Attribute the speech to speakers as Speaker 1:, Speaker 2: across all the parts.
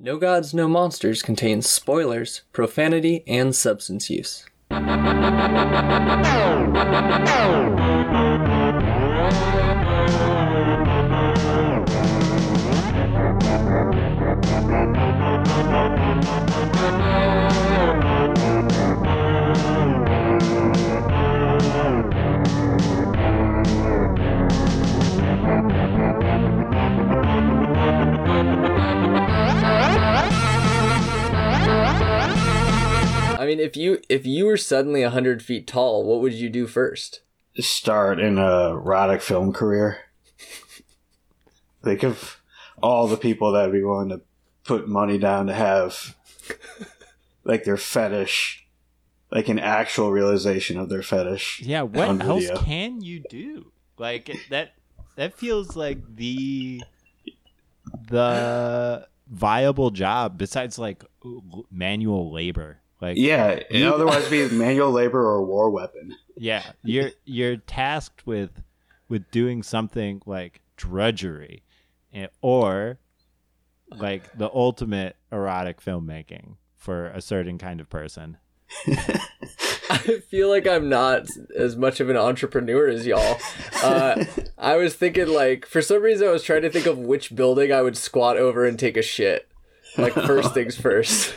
Speaker 1: No Gods, No Monsters contains spoilers, profanity, and substance use. Mean, if you if you were suddenly hundred feet tall, what would you do first?
Speaker 2: Start in a erotic film career. Think of all the people that'd be willing to put money down to have like their fetish, like an actual realization of their fetish.
Speaker 3: Yeah, what else
Speaker 2: video.
Speaker 3: can you do? Like that that feels like the the viable job besides like manual labor. Like
Speaker 2: Yeah,
Speaker 3: You-
Speaker 2: otherwise be manual labor or a war weapon.
Speaker 3: yeah, you're you're tasked with with doing something like drudgery eh, or like the ultimate erotic filmmaking for a certain kind of person.
Speaker 1: I feel like I'm not as much of an entrepreneur as y'all. Uh, I was thinking like for some reason I was trying to think of which building I would squat over and take a shit. Like first things first.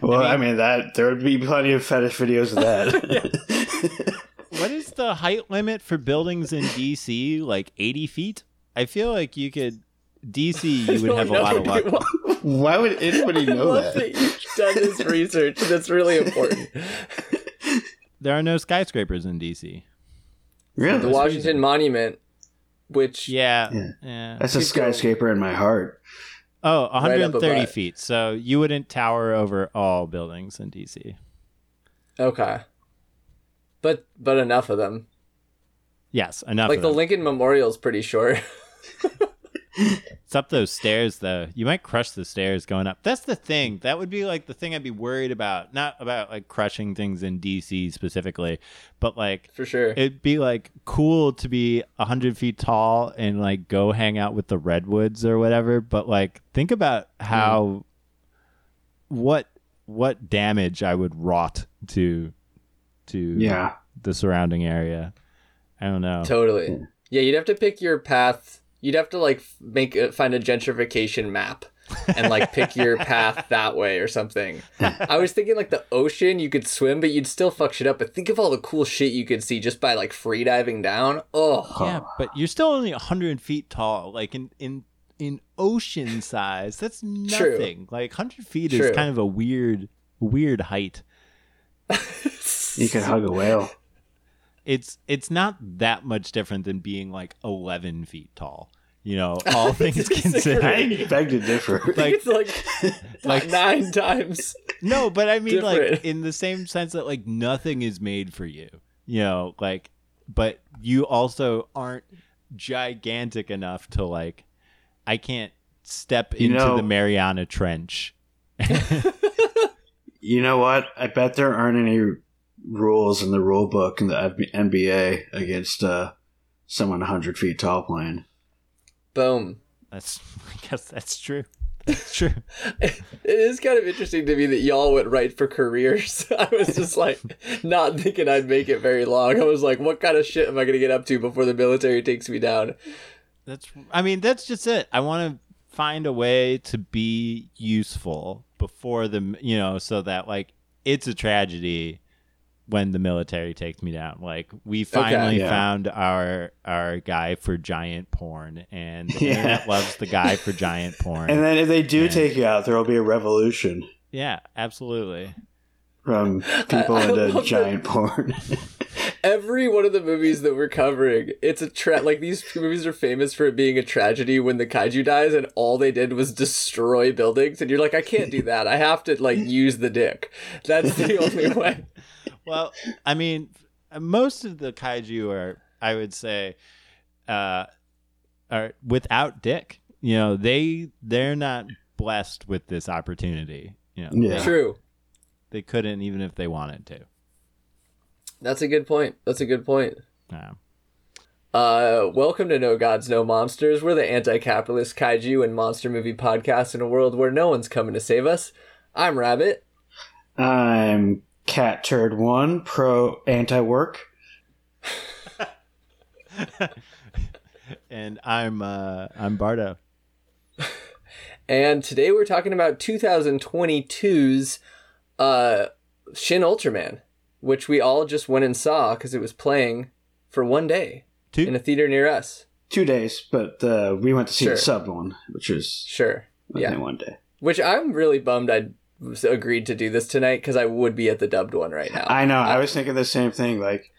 Speaker 2: Well, I mean, that there would be plenty of fetish videos of that.
Speaker 3: What is the height limit for buildings in DC? Like 80 feet? I feel like you could DC you would have a lot of luck.
Speaker 2: Why would anybody
Speaker 1: I
Speaker 2: know
Speaker 1: love
Speaker 2: that?
Speaker 1: that you've done this research. That's really important.
Speaker 3: There are no skyscrapers in DC.
Speaker 2: Really?
Speaker 1: The Washington Monument, which
Speaker 3: Yeah.
Speaker 2: Yeah.
Speaker 3: Yeah.
Speaker 2: That's a
Speaker 1: Keep going.
Speaker 2: skyscraper in my heart.
Speaker 3: Oh, 130
Speaker 1: above.
Speaker 3: feet. So you wouldn't tower over all buildings in DC.
Speaker 1: okay, but but enough of them.
Speaker 3: Yes, enough.
Speaker 1: Like the
Speaker 3: them.
Speaker 1: Lincoln is pretty short.
Speaker 3: It's up those stairs though. You might crush the stairs going up. That's the thing. That would be like the thing I'd be worried about. Not about like crushing things in DC specifically, but like
Speaker 1: For sure.
Speaker 3: it'd be like cool to be 100 feet tall and like go hang out with the redwoods or whatever but like think about how hmm. what what damage i would wrought to to
Speaker 2: Yeah.
Speaker 3: the surrounding area i don't know
Speaker 1: Totally. Hmm. Yeah, you'd have to pick your path. You'd have to like make it, find a gentrification map and like pick your path that way or something. I was thinking like the ocean, you could swim, but you'd still fuck shit up. But think of all the cool shit you could see just by like free diving down. Oh,
Speaker 3: yeah but you're still only 100 feet tall like in in in ocean size that's nothing like 100 feet is kind of a weird weird height
Speaker 2: You can hug a whale.
Speaker 3: It's it's not that much different than being like 11 feet tall you know all things considered
Speaker 2: I beg to differ.
Speaker 3: Like-
Speaker 1: it's like,
Speaker 3: like-
Speaker 1: nine times.
Speaker 3: no but i mean like in the same sense that like nothing is made for you you know like but you also aren't gigantic enough to like i can't step
Speaker 2: You
Speaker 3: into
Speaker 2: know-
Speaker 3: the mariana trench
Speaker 2: you know what? I bet there aren't any rules in the rule book in the NBA against uh, someone 100 feet tall playing.
Speaker 1: Boom.
Speaker 3: that's i guess that's true that's true
Speaker 1: It is kind of interesting to me that y'all went right for careers. I was just like not thinking I'd make it very long. I was like, what kind of shit am I going to get up to before the military takes me down?
Speaker 3: That's I mean that's just it. I want to find a way to be useful before the you know so that like it's a tragedy when the military takes me down. Like we finally
Speaker 2: yeah.
Speaker 3: found our our guy for giant porn and the
Speaker 2: Yeah.
Speaker 3: internet loves the guy for giant porn.
Speaker 2: And then if they do
Speaker 3: Yeah.
Speaker 2: take you out, there will be a revolution
Speaker 3: yeah, absolutely.
Speaker 2: from people
Speaker 1: I- I
Speaker 2: into
Speaker 1: love
Speaker 2: giant porn.
Speaker 1: Every one of the movies that we're covering, it's a tra- like these movies are famous for it being a tragedy when the kaiju dies and all they did was destroy buildings and you're like I can't do that. I have to like use the dick. That's the only way.
Speaker 3: Well, I mean, most of the kaiju are, I would say, uh, are without dick. You know, they they're not blessed with this opportunity. You know,
Speaker 2: Yeah.
Speaker 3: they,
Speaker 1: True.
Speaker 3: they couldn't even if they wanted to.
Speaker 1: That's a good point. That's a good point.
Speaker 3: Yeah.
Speaker 1: Uh, welcome to No Gods, No Monsters. We're the anti-capitalist kaiju and monster movie podcast in a world where no one's coming to save us. I'm Rabbit.
Speaker 2: I'm Cat Turd One, pro anti work.
Speaker 3: and I'm uh, I'm Bardo.
Speaker 1: And today we're talking about 2022's uh, Shin Ultraman, which we all just went and saw because it was playing for one day
Speaker 3: Two?
Speaker 1: in a theater near us.
Speaker 2: Two days, but uh, we went to see
Speaker 1: Sure.
Speaker 2: the sub one, which was
Speaker 1: Sure.
Speaker 2: yeah.
Speaker 1: Yeah.
Speaker 2: one day.
Speaker 1: Which I'm really bummed I was agreed to do this tonight because I would be at the dubbed one right now.
Speaker 2: I know. I was thinking the same thing. Like,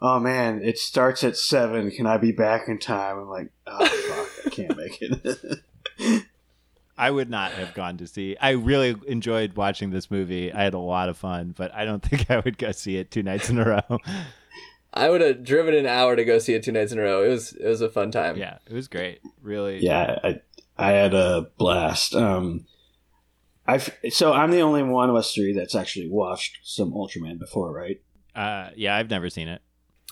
Speaker 2: oh man, it starts at seven. Can I be back in time? I'm like, oh fuck, I can't make it.
Speaker 3: I would not have gone to see. I really enjoyed watching this movie. I had a lot of fun, but I don't think I would go see it two nights in a row.
Speaker 1: I would have driven an hour to go see it two nights in a row. It was it was a fun time.
Speaker 3: yeah, it was great. Really.
Speaker 2: yeah, I I had a blast. Um, I so I'm the only one of us three that's actually watched some Ultraman before, right?
Speaker 3: Uh, yeah, I've never seen it.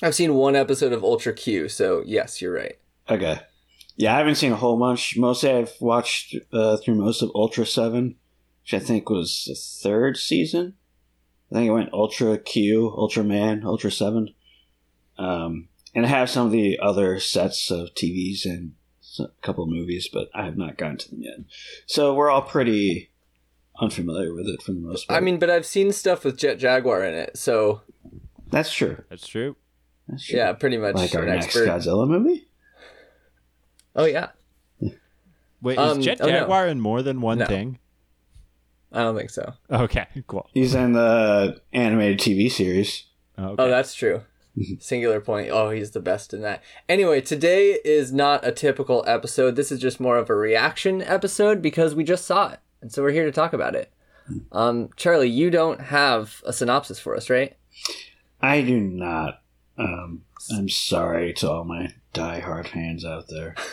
Speaker 1: I've seen one episode of Ultra Q, so yes, you're right.
Speaker 2: Okay. Yeah, I haven't seen a whole bunch. Mostly, I've watched uh, through most of Ultra Seven, which I think was the third season. I think it went Ultra Q, Ultraman, Ultra Seven, um, and I have some of the other sets of TVs and a couple of movies, but I have not gotten to them yet. So we're all pretty unfamiliar with it for the most part.
Speaker 1: I mean, but I've seen stuff with Jet Jaguar in it, so
Speaker 2: that's true.
Speaker 3: That's true.
Speaker 2: That's true.
Speaker 1: yeah, pretty much
Speaker 2: like our
Speaker 1: an
Speaker 2: next
Speaker 1: expert.
Speaker 2: Godzilla movie.
Speaker 1: Oh yeah,
Speaker 3: Wait,
Speaker 1: Um,
Speaker 3: is Jet
Speaker 1: oh, no.
Speaker 3: Jaguar in more than one
Speaker 1: No.
Speaker 3: thing?
Speaker 1: I don't think so.
Speaker 3: Okay, cool.
Speaker 2: He's in the animated TV series.
Speaker 3: Okay.
Speaker 1: Oh, that's true. Singular point. Oh, he's the best in that. Anyway, today is not a typical episode. This is just more of a reaction episode because we just saw it, and so we're here to talk about it. Um, Charlie, you don't have a synopsis for us, right?
Speaker 2: I do not. Um, I'm sorry to all my diehard fans out there.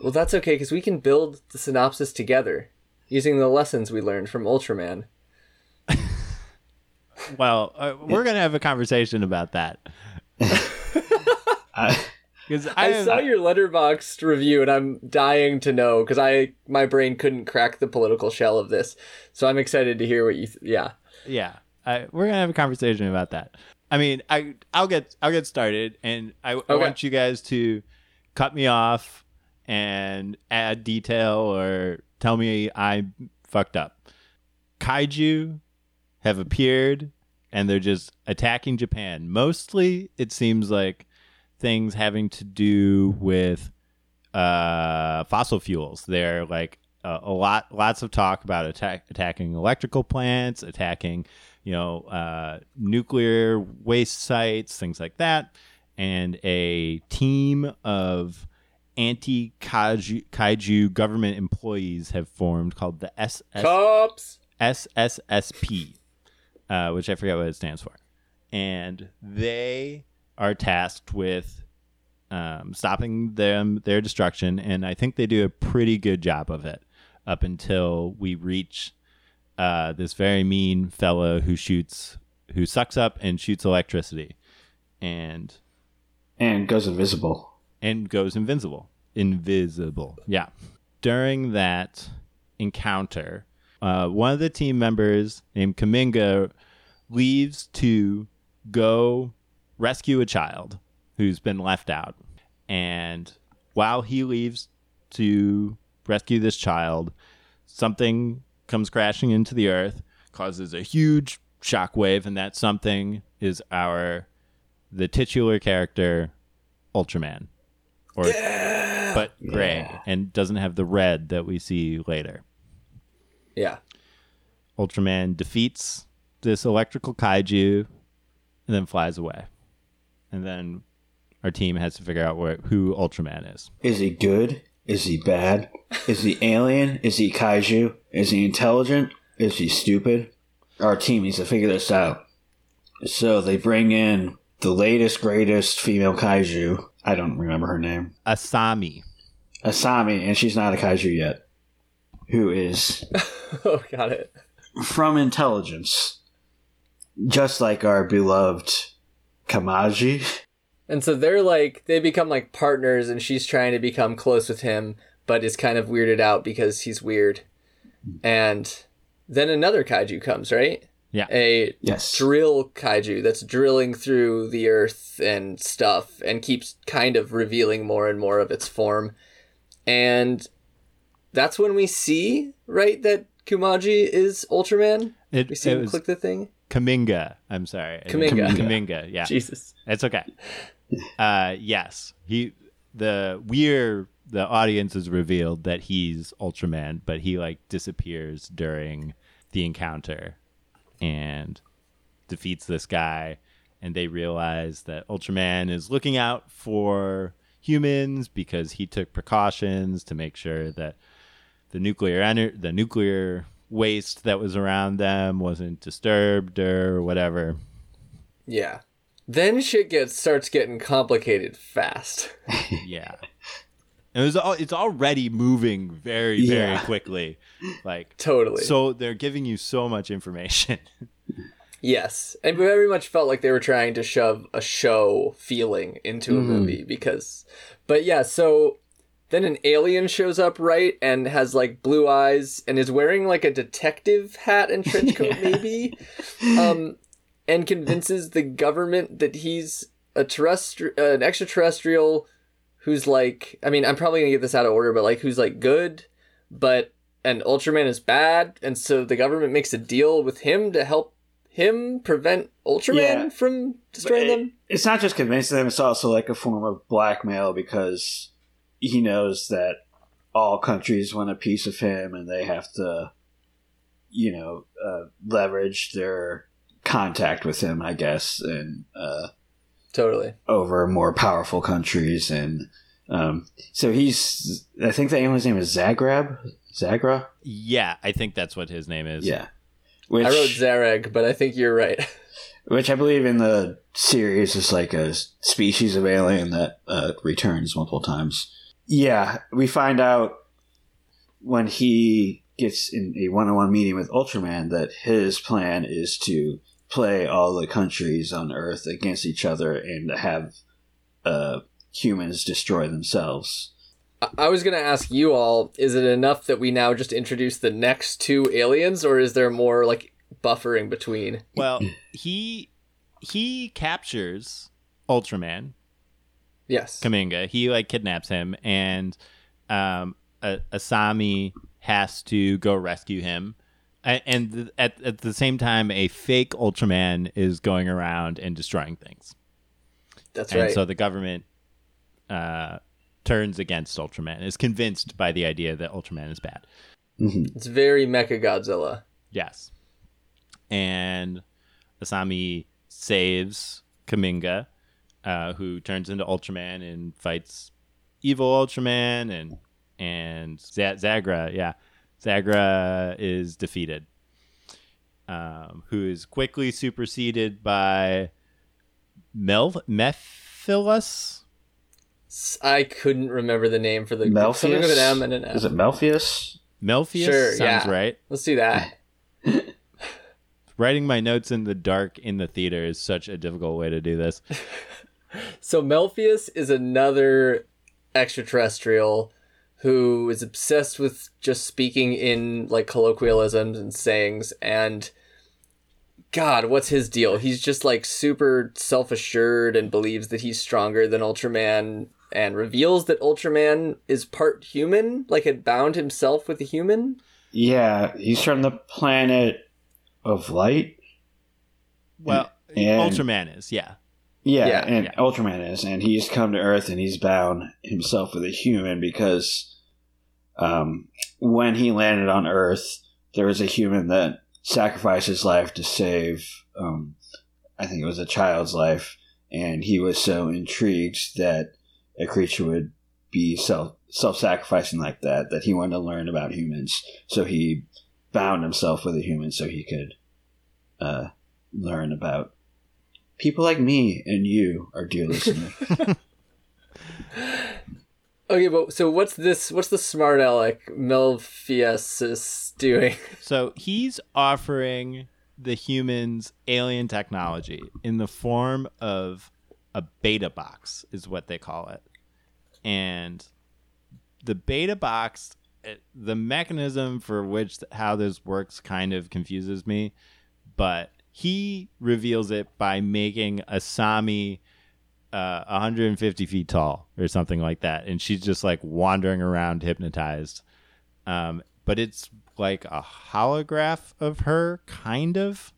Speaker 1: Well, that's okay because we can build the synopsis together using the lessons we learned from Ultraman.
Speaker 3: well, uh, we're gonna have a conversation about that
Speaker 2: I,
Speaker 3: because I,
Speaker 1: I saw your Letterboxd review and I'm dying to know because I my brain couldn't crack the political shell of this. So I'm excited to hear what you. Th- yeah.
Speaker 3: yeah, I, we're gonna have a conversation about that. I mean, I I'll get I'll get started, and I, I want you guys to cut me off and add detail or tell me I fucked up. Kaiju have appeared and they're just attacking Japan. Mostly, it seems like things having to do with uh, fossil fuels. They're like uh, a lot, lots of talk about attack, attacking electrical plants, attacking, you know, uh, nuclear waste sites, things like that. And a team of anti kaiju, government employees have formed called the SS,
Speaker 1: Cops.
Speaker 3: SSSP, uh, which I forget what it stands for. And they are tasked with um, stopping them their destruction, and I think they do a pretty good job of it up until we reach uh, this very mean fellow who shoots, who sucks up and shoots electricity, and
Speaker 2: and goes invisible.
Speaker 3: and goes invincible. Invisible. Yeah. During that encounter, uh, one of the team members named Kaminga leaves to go rescue a child who's been left out. And while he leaves to rescue this child, something comes crashing into the earth, causes a huge shockwave, and that something is our the titular character Ultraman, or but gray
Speaker 2: Yeah.
Speaker 3: and doesn't have the red that we see later.
Speaker 1: Yeah.
Speaker 3: Ultraman defeats this electrical kaiju and then flies away, and then our team has to figure out where, who Ultraman is.
Speaker 2: Is he good? Is he bad? Is he alien? Is he kaiju? Is he intelligent? Is he stupid? Our team needs to figure this out. So they bring in the latest, greatest female kaiju. I don't remember her name.
Speaker 3: Asami.
Speaker 2: Asami, and she's not a kaiju yet. Who is
Speaker 1: oh, got it.
Speaker 2: from intelligence, just like our beloved Kamaji.
Speaker 1: And so they're like they become like partners and she's trying to become close with him, but is kind of weirded out because he's weird. And then another kaiju comes, right?
Speaker 3: Yeah.
Speaker 1: A
Speaker 2: Yes.
Speaker 1: drill kaiju that's drilling through the earth and stuff and keeps kind of revealing more and more of its form. And that's when we see, right, that Kumaji is Ultraman.
Speaker 3: It,
Speaker 1: We see
Speaker 3: it
Speaker 1: him
Speaker 3: was
Speaker 1: click the thing.
Speaker 3: Kaminga. I'm sorry.
Speaker 1: Kaminga.
Speaker 3: Kaminga. Yeah.
Speaker 1: Jesus.
Speaker 3: It's okay. Uh, yes, he the we're the audience is revealed that he's Ultraman, but he like disappears during the encounter and defeats this guy, and they realize that Ultraman is looking out for humans because he took precautions to make sure that the nuclear ener- the nuclear waste that was around them wasn't disturbed or whatever.
Speaker 1: Yeah. Then shit gets starts getting complicated fast.
Speaker 3: yeah. It was all, it's already moving very very
Speaker 2: Yeah.
Speaker 3: quickly. Like
Speaker 1: Totally.
Speaker 3: so they're giving you so much information.
Speaker 1: Yes, and very much felt like they were trying to shove a show feeling into a mm-hmm. movie because, but yeah, so then an alien shows up, right, and has like blue eyes and is wearing like a detective hat and trench coat, maybe, um, and convinces the government that he's a terrestrial, an extraterrestrial who's like, I mean, I'm probably gonna get this out of order, but like, who's like good, but and Ultraman is bad, and so the government makes a deal with him to help him prevent Ultraman
Speaker 2: Yeah.
Speaker 1: from destroying
Speaker 2: it-
Speaker 1: them.
Speaker 2: It's not just convincing them; it's also like a form of blackmail because he knows that all countries want a piece of him, and they have to, you know, uh, leverage their contact with him, I guess, and uh,
Speaker 1: Totally.
Speaker 2: over more powerful countries. And um, so he's, I think the alien's name is Zagreb, Zagra,
Speaker 3: yeah, I think that's what his name is.
Speaker 2: yeah. Which,
Speaker 1: I wrote Zareg, but I think you're right.
Speaker 2: which I believe in the series is like a species of alien that uh, returns multiple times. Yeah, we find out when he gets in a one-on-one meeting with Ultraman that his plan is to play all the countries on Earth against each other and have uh, humans destroy themselves.
Speaker 1: I- I was gonna ask you all: Is it enough that we now just introduce the next two aliens, or is there more like buffering between?
Speaker 3: Well, he he captures Ultraman
Speaker 1: Yes.
Speaker 3: Kaminga. He like kidnaps him, and um, Asami has to go rescue him. And at at the same time, a fake Ultraman is going around and destroying things.
Speaker 1: That's
Speaker 3: and
Speaker 1: right.
Speaker 3: so the government uh, turns against Ultraman. Is convinced by the idea that Ultraman is bad.
Speaker 1: it's very Mechagodzilla.
Speaker 3: Yes. And Asami saves Kaminga, uh, who turns into Ultraman and fights evil Ultraman and and Z- Zagra, yeah. Zagra is defeated. Um, who is quickly superseded by Mel Mephilus?
Speaker 1: I couldn't remember the name for the
Speaker 2: Melfius?
Speaker 1: something with an M and an F.
Speaker 2: Is it Melfius?
Speaker 3: Melfius
Speaker 1: Sure,
Speaker 3: sounds
Speaker 1: yeah.
Speaker 3: right.
Speaker 1: Let's do that.
Speaker 3: Writing my notes in the dark in the theater is such a difficult way to do this.
Speaker 1: So Melfius is another extraterrestrial who is obsessed with just speaking in like colloquialisms and sayings and God, what's his deal? He's just like super self-assured and believes that he's stronger than Ultraman and reveals that Ultraman is part human, like had bound himself with a human.
Speaker 2: Yeah, he's from the planet of light.
Speaker 3: Well,
Speaker 2: And-
Speaker 3: Ultraman is, yeah.
Speaker 2: Yeah,
Speaker 1: Yeah,
Speaker 2: and
Speaker 3: yeah.
Speaker 2: Ultraman is, and he's come to Earth and he's bound himself with a human because um, when he landed on Earth, there was a human that sacrificed his life to save, um, I think it was a child's life, and he was so intrigued that a creature would be self self sacrificing like that that he wanted to learn about humans. So he bound himself with a human so he could uh, learn about people like me and you, are dear listener.
Speaker 1: Okay, but so what's this what's the smart aleck Melfius doing?
Speaker 3: So he's offering the humans alien technology in the form of a beta box is what they call it. And the beta box eh, the mechanism for which how this works kind of confuses me, but he reveals it by making Asami uh, 150 feet tall or something like that, and she's just like wandering around hypnotized. Um, but it's like a holograph of her, kind of.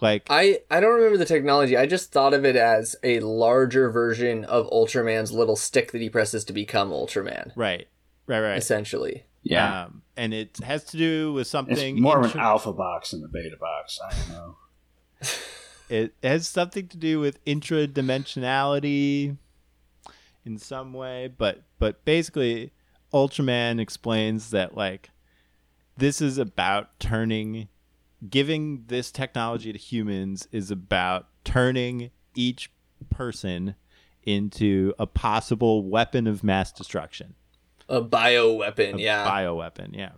Speaker 3: Like
Speaker 1: I I don't remember the technology. I just thought of it as a larger version of Ultraman's little stick that he presses to become Ultraman.
Speaker 3: Right. Right, right.
Speaker 1: Essentially.
Speaker 2: Yeah.
Speaker 3: Um, and it has to do with something
Speaker 2: it's more of an alpha box than the beta box. I don't know.
Speaker 3: It has something to do with intradimensionality in some way, but but basically Ultraman explains that like this is about turning giving this technology to humans is about turning each person into a possible weapon of mass destruction.
Speaker 1: A bio weapon,
Speaker 3: A
Speaker 1: yeah.
Speaker 3: bioweapon, yeah.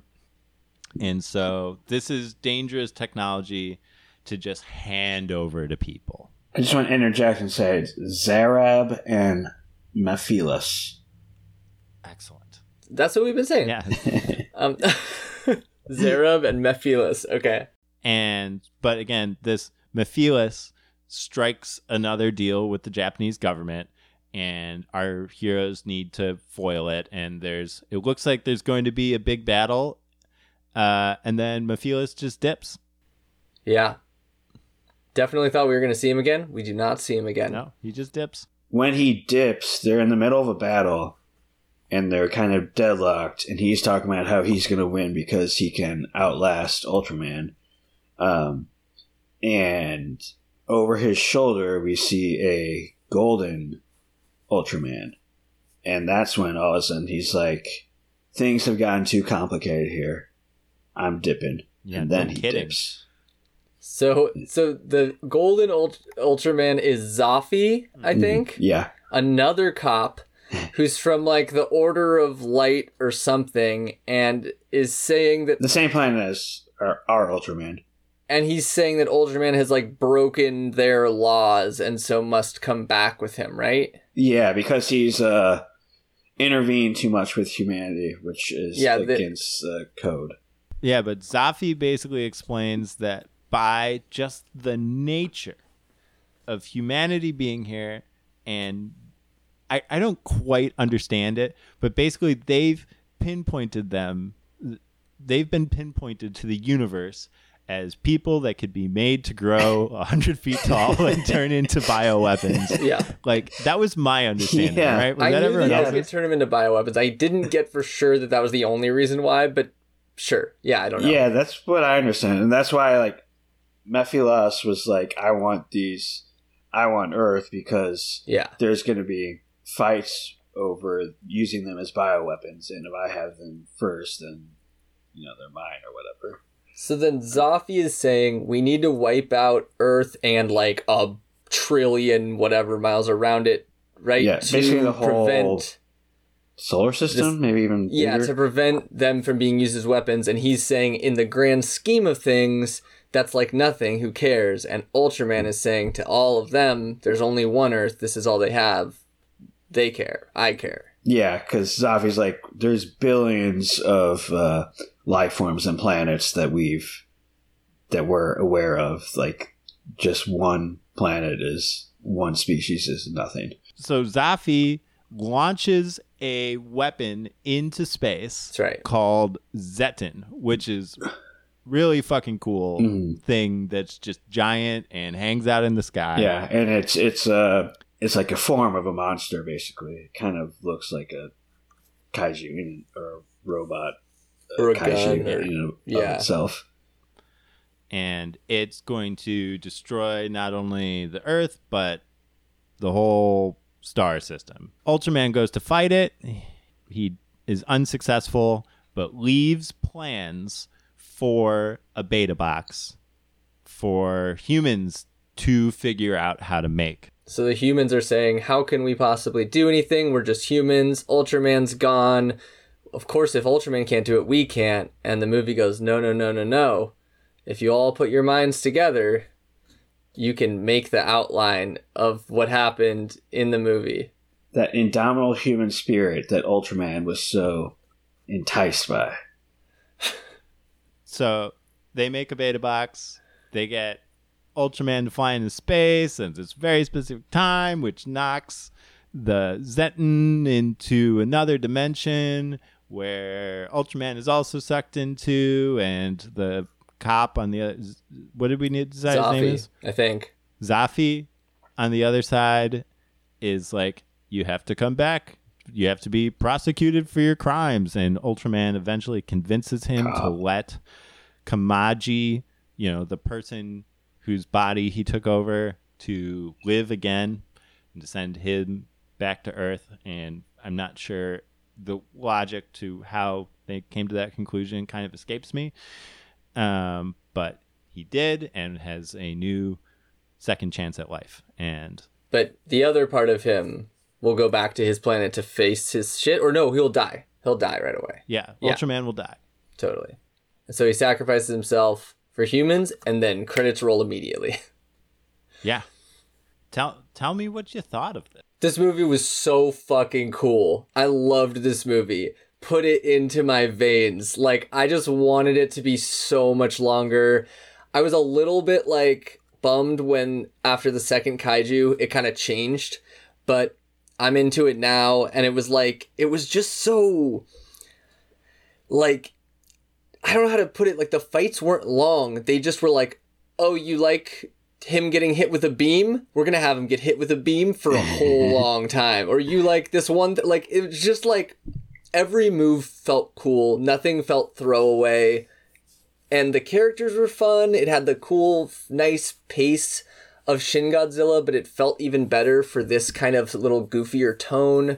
Speaker 3: And so this is dangerous technology to just hand over to people.
Speaker 2: I just want to interject and say it's Zarab and Mephilas.
Speaker 3: Excellent.
Speaker 1: That's what we've been saying.
Speaker 3: Yeah.
Speaker 1: Um, Zerub and Mephilas. Okay.
Speaker 3: and but again, this Mephilas strikes another deal with the Japanese government and our heroes need to foil it and there's it looks like there's going to be a big battle uh and then Mephilas just dips.
Speaker 1: Yeah. Definitely thought we were going to see him again. We do not see him again.
Speaker 3: No, he just dips.
Speaker 2: when he dips, they're in the middle of a battle and they're kind of deadlocked, and he's talking about how he's going to win because he can outlast Ultraman. Um, and over his shoulder, we see a golden Ultraman. And that's when all of a sudden he's like, things have gotten too complicated here. I'm dipping.
Speaker 3: Yeah,
Speaker 2: and then
Speaker 3: no
Speaker 2: he
Speaker 3: kidding.
Speaker 2: dips.
Speaker 1: So, so the golden Ult- Ultraman is Zafi, I think.
Speaker 2: Yeah.
Speaker 1: Another cop who's from like the Order of Light or something, and is saying that,
Speaker 2: The same planet as our, our Ultraman.
Speaker 1: and he's saying that Ultraman has like broken their laws and so must come back with him, right?
Speaker 2: Yeah, because he's uh intervened too much with humanity, which is
Speaker 1: Yeah, the-
Speaker 2: against uh, code.
Speaker 3: Yeah, but Zafi basically explains that by just the nature of humanity being here, and I, I don't quite understand it, but basically they've pinpointed them, they've been pinpointed to the universe as people that could be made to grow 100 feet tall and turn into bioweapons.
Speaker 1: Yeah.
Speaker 3: Like, that was my understanding,
Speaker 2: Yeah.
Speaker 3: right? Was
Speaker 1: I
Speaker 3: that
Speaker 1: knew
Speaker 3: everyone
Speaker 1: that could turn them into bioweapons. I didn't get for sure that that was the only reason why, but sure. Yeah, I don't know.
Speaker 2: Yeah, that's what I understand, and that's why like Mephilas was like, "I want these, I want Earth because
Speaker 1: Yeah.
Speaker 2: there's going to be fights over using them as bioweapons, and if I have them first, then you know they're mine or whatever."
Speaker 1: So then Zafi is saying we need to wipe out Earth and like a trillion whatever miles around it, right?
Speaker 2: Yeah,
Speaker 1: to
Speaker 2: basically the whole-
Speaker 1: prevent
Speaker 2: Solar system, maybe even
Speaker 1: Yeah,
Speaker 2: bigger?
Speaker 1: to prevent them from being used as weapons. And he's saying in the grand scheme of things, that's like nothing, who cares? And Ultraman is saying to all of them, there's only one Earth, this is all they have. They care. I care.
Speaker 2: Yeah, because Zafi's like, there's billions of uh, life forms and planets that we've that we're aware of. Like, just one planet is one species is nothing.
Speaker 3: So Zafi launches a weapon into space
Speaker 1: That's right.
Speaker 3: called Zetton, which is really fucking cool
Speaker 2: Mhm.
Speaker 3: thing that's just giant and hangs out in the sky.
Speaker 2: Yeah, and it's it's uh it's like a form of a monster. Basically, it kind of looks like a kaiju or a robot uh,
Speaker 1: Or a
Speaker 2: kaiju,
Speaker 1: gun or-
Speaker 2: you know,
Speaker 1: yeah.
Speaker 2: of itself.
Speaker 3: And it's going to destroy not only the Earth, but the whole star system. Ultraman goes to fight it. He is unsuccessful, but leaves plans for a beta box for humans to figure out how to make.
Speaker 1: So the humans are saying, How can we possibly do anything? We're just humans. Ultraman's gone. Of course, if Ultraman can't do it, we can't. And the movie goes, No, no, no, no, no. If you all put your minds together, you can make the outline of what happened in the movie.
Speaker 2: That indomitable human spirit that Ultraman was so enticed by.
Speaker 3: So they make a beta box. They get Ultraman to fly into space at this very specific time, which knocks the Zetton into another dimension where Ultraman is also sucked into, and the cop on the other. What did we need to his name is?
Speaker 1: I think.
Speaker 3: Zafi on the other side is like, you have to come back. You have to be prosecuted for your crimes. And Ultraman eventually convinces him to
Speaker 2: ah.
Speaker 3: let Kamaji, you know, the person whose body he took over, to live again and to send him back to Earth. And I'm not sure the logic to how they came to that conclusion kind of escapes me. Um, but he did and has a new second chance at life. And
Speaker 1: But the other part of him will go back to his planet to face his shit, or no, he'll die. He'll die right away.
Speaker 3: yeah,
Speaker 1: Yeah.
Speaker 3: Ultraman will die.
Speaker 1: Totally. And so he sacrifices himself for humans, and then credits roll immediately.
Speaker 3: Yeah. Tell tell me what you thought of this.
Speaker 1: This movie was so fucking cool. I loved this movie. Put it into my veins. Like, I just wanted it to be so much longer. I was a little bit like bummed when after the second kaiju it kind of changed, but I'm into it now and it was like it was just so like I don't know how to put it like the fights weren't long. They just were like, "Oh, you like him getting hit with a beam? We're going to have him get hit with a beam for a whole long time." Or you like this one th- like it was just like every move felt cool. Nothing felt throwaway and the characters were fun. It had the cool, nice pace of Shin Godzilla, but it felt even better for this kind of little goofier tone.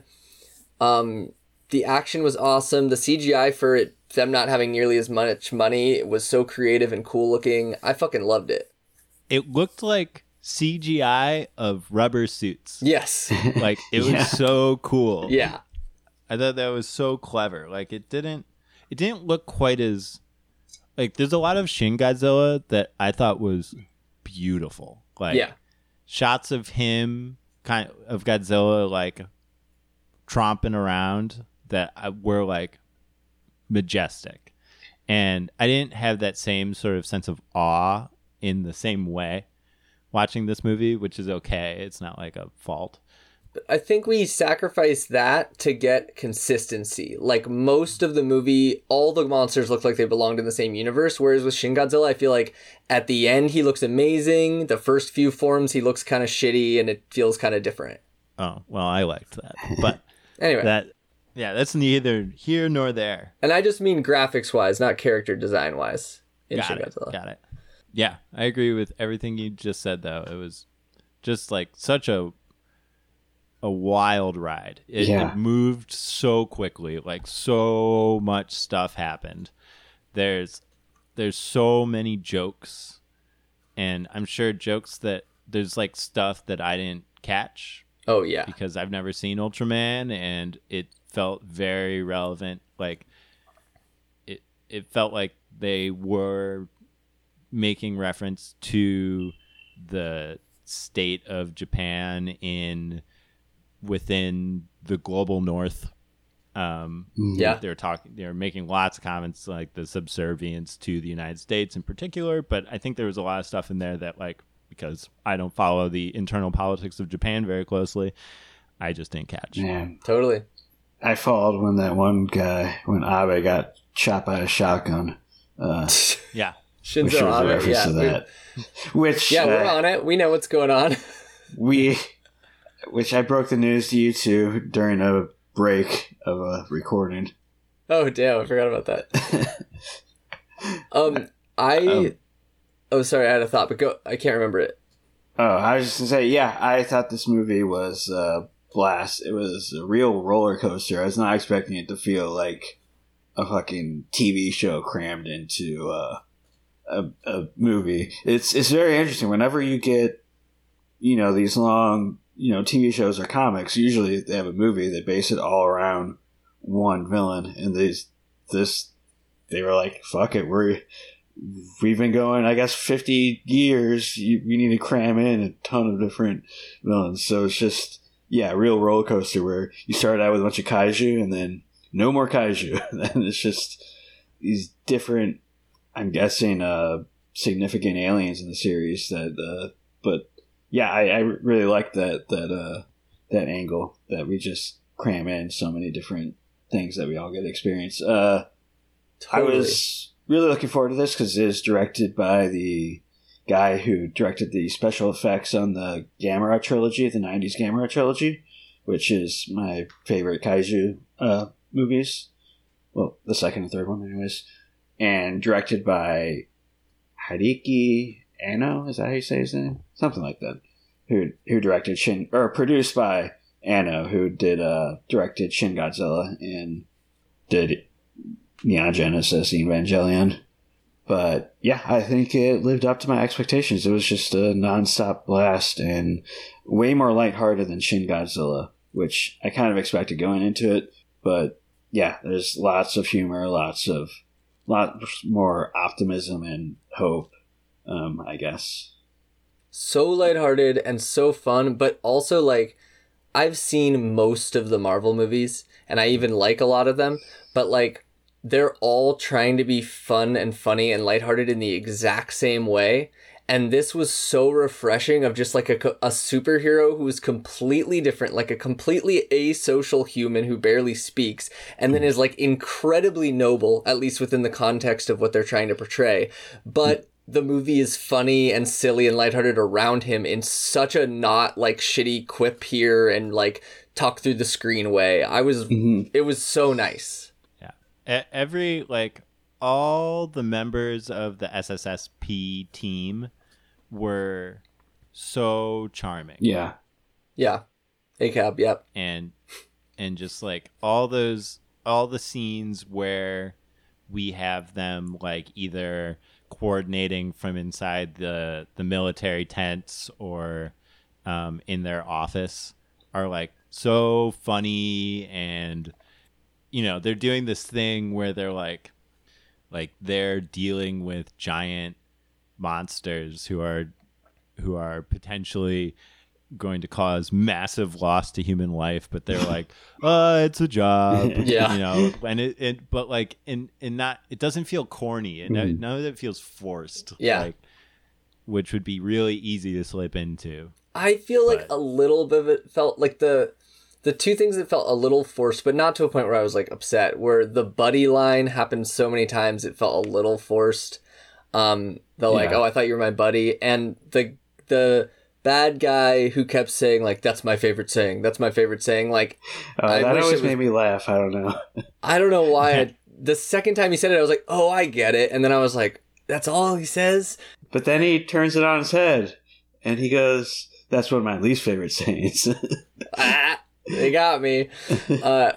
Speaker 1: Um, the action was awesome. The CGI for it, them not having nearly as much money, it was so creative and cool looking. I fucking loved it.
Speaker 3: It looked like CGI of rubber suits.
Speaker 1: Yes.
Speaker 3: Like it was
Speaker 2: Yeah.
Speaker 3: so cool.
Speaker 1: yeah.
Speaker 3: I thought that was so clever. Like it didn't it didn't look quite as like there's a lot of Shin Godzilla that I thought was beautiful. Like
Speaker 1: Yeah.
Speaker 3: shots of him kind of Godzilla like tromping around that were like majestic. And I didn't have that same sort of sense of awe in the same way watching this movie, which is okay. It's not like a fault.
Speaker 1: I think we sacrificed that to get consistency. Like most of the movie, all the monsters look like they belonged in the same universe. Whereas with Shin Godzilla, I feel like at the end he looks amazing. The first few forms he looks kind of shitty, and it feels kind of different.
Speaker 3: Oh, well, I liked that. But
Speaker 1: Anyway,
Speaker 3: that yeah, that's neither here nor there.
Speaker 1: and I just mean graphics wise, not character design wise. In
Speaker 3: Got
Speaker 1: Shin
Speaker 3: it.
Speaker 1: Godzilla.
Speaker 3: Got it. Yeah, I agree with everything you just said though. It was just like such a a wild ride. It,
Speaker 2: Yeah.
Speaker 3: it moved so quickly, like so much stuff happened. There's there's so many jokes and I'm sure jokes that there's like stuff that I didn't catch
Speaker 1: Oh yeah,
Speaker 3: because I've never seen Ultraman and it felt very relevant. Like it it felt like they were making reference to the state of Japan in within the global north. Um,
Speaker 1: yeah.
Speaker 3: they're talking they're making lots of comments like the subservience to the United States in particular, but I think there was a lot of stuff in there that like because I don't follow the internal politics of Japan very closely, I just didn't catch.
Speaker 2: Man,
Speaker 1: Totally.
Speaker 2: I followed when that one guy, when Abe got shot by a shotgun. Uh,
Speaker 3: Yeah.
Speaker 2: which
Speaker 1: Shinzo
Speaker 2: was a
Speaker 1: Abe.
Speaker 2: reference
Speaker 1: Yeah,
Speaker 2: to
Speaker 1: we-
Speaker 2: that. Which
Speaker 1: yeah, we're
Speaker 2: uh,
Speaker 1: on it. We know what's going on.
Speaker 2: we, which I broke the news to you two during a break of a recording.
Speaker 1: Oh damn, I forgot about that. Um, I.
Speaker 2: Um,
Speaker 1: oh, sorry, I had a thought, but go. I can't remember it.
Speaker 2: Oh, I was just gonna say, yeah, I thought this movie was uh, blast. It was a real roller coaster. I was not expecting it to feel like a fucking TV show crammed into uh, a a movie. It's it's very interesting. Whenever you get, you know, these long, you know, TV shows or comics, usually they have a movie. They base it all around one villain, and these this they were like, fuck it, we're we've been going, I guess, 50 years. You, we need to cram in a ton of different villains. So it's just, yeah, a real roller coaster where you start out with a bunch of kaiju and then no more kaiju. and it's just these different, I'm guessing, uh, significant aliens in the series that, uh, but yeah, I, I really like that, that, uh, that angle that we just cram in so many different things that we all get to experience. Uh,
Speaker 1: Totally.
Speaker 2: I was really looking forward to this because it is directed by the guy who directed the special effects on the Gamera trilogy, the '90s Gamera trilogy, which is my favorite kaiju uh, movies. Well, the second and third one, anyways, and directed by Hideaki Anno. Is that how you say his name? Something like that. Who who directed Shin or produced by Anno, who did uh directed Shin Godzilla and did Neon Genesis Evangelion. But yeah, I think it lived up to my expectations. It was just a nonstop blast and way more lighthearted than Shin Godzilla, which I kind of expected going into it. But yeah, there's lots of humor, lots of lots more optimism and hope. Um, I guess.
Speaker 1: so lighthearted and so fun, but also like I've seen most of the Marvel movies and I even like a lot of them, but like they're all trying to be fun and funny and lighthearted in the exact same way. And this was so refreshing of just like a, a superhero who is completely different, like a completely asocial human who barely speaks, and then is like incredibly noble, at least within the context of what they're trying to portray. But the movie is funny and silly and lighthearted around him in such a not like shitty quip here and like talk through the screen way. I was
Speaker 2: Mhm.
Speaker 1: it was so nice.
Speaker 3: Yeah. E- Every like all the members of the SSSP team were so charming.
Speaker 2: Yeah.
Speaker 1: Yeah. ACAB, yep.
Speaker 3: and and just like all those all the scenes where we have them like either coordinating from inside the the military tents or um, in their office are like so funny and you know they're doing this thing where they're like like they're dealing with giant monsters who are who are potentially going to cause massive loss to human life but they're like uh it's a job
Speaker 1: Yeah.
Speaker 3: you know and it, it but like in in not it doesn't feel corny and
Speaker 2: Mhm.
Speaker 3: none of it feels forced
Speaker 1: Yeah.
Speaker 3: like which would be really easy to slip into
Speaker 1: I feel like a little bit of it felt like the the two things that felt a little forced, but not to a point where I was like upset, where the buddy line happened so many times it felt a little forced. Um the like,
Speaker 2: Yeah.
Speaker 1: oh I thought you were my buddy and the the bad guy who kept saying like that's my favorite saying, that's my favorite saying, like
Speaker 2: Uh, that always
Speaker 1: was-
Speaker 2: made me laugh. I don't know.
Speaker 1: I don't know why I, the second time he said it I was like, Oh, I get it and then I was like, That's all he says?
Speaker 2: But then he turns it on his head and he goes, That's one of my least favorite sayings.
Speaker 1: ah, they got me. Uh,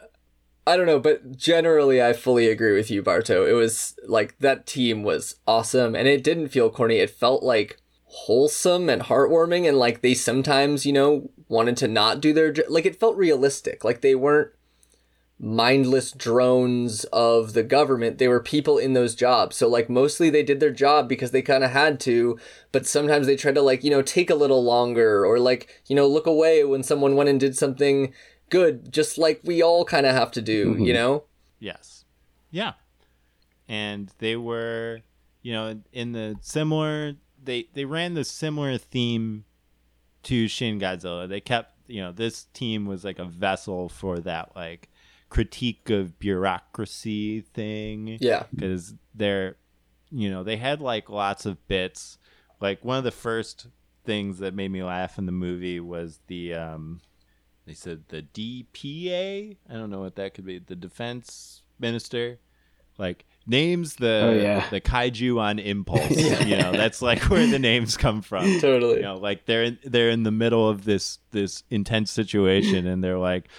Speaker 1: I don't know, but generally, I fully agree with you, Bardo. It was like that team was awesome, and it didn't feel corny. It felt like wholesome and heartwarming, and like they sometimes, you know, wanted to not do their like. It felt realistic, like they weren't mindless drones of the government. They were people in those jobs. So like mostly they did their job because they kind of had to, but sometimes they tried to like, you know, take a little longer or like, you know, look away when someone went and did something good, just like we all kind of have to do, you
Speaker 2: Mhm.
Speaker 1: know?
Speaker 3: Yes. Yeah. And they were, you know, in the similar they they ran the similar theme to Shin Godzilla. They kept, you know, this team was like a vessel for that like critique of bureaucracy thing
Speaker 1: Yeah.
Speaker 3: because they're you know, they had like lots of bits. Like one of the first things that made me laugh in the movie was the um they said the DPA. I don't know what that could be. The defense minister, like names the
Speaker 2: Oh, yeah.
Speaker 3: the kaiju on impulse. You know, that's like where the names come from.
Speaker 1: Totally.
Speaker 3: You know, like they're in, they're in the middle of this this intense situation, and they're like,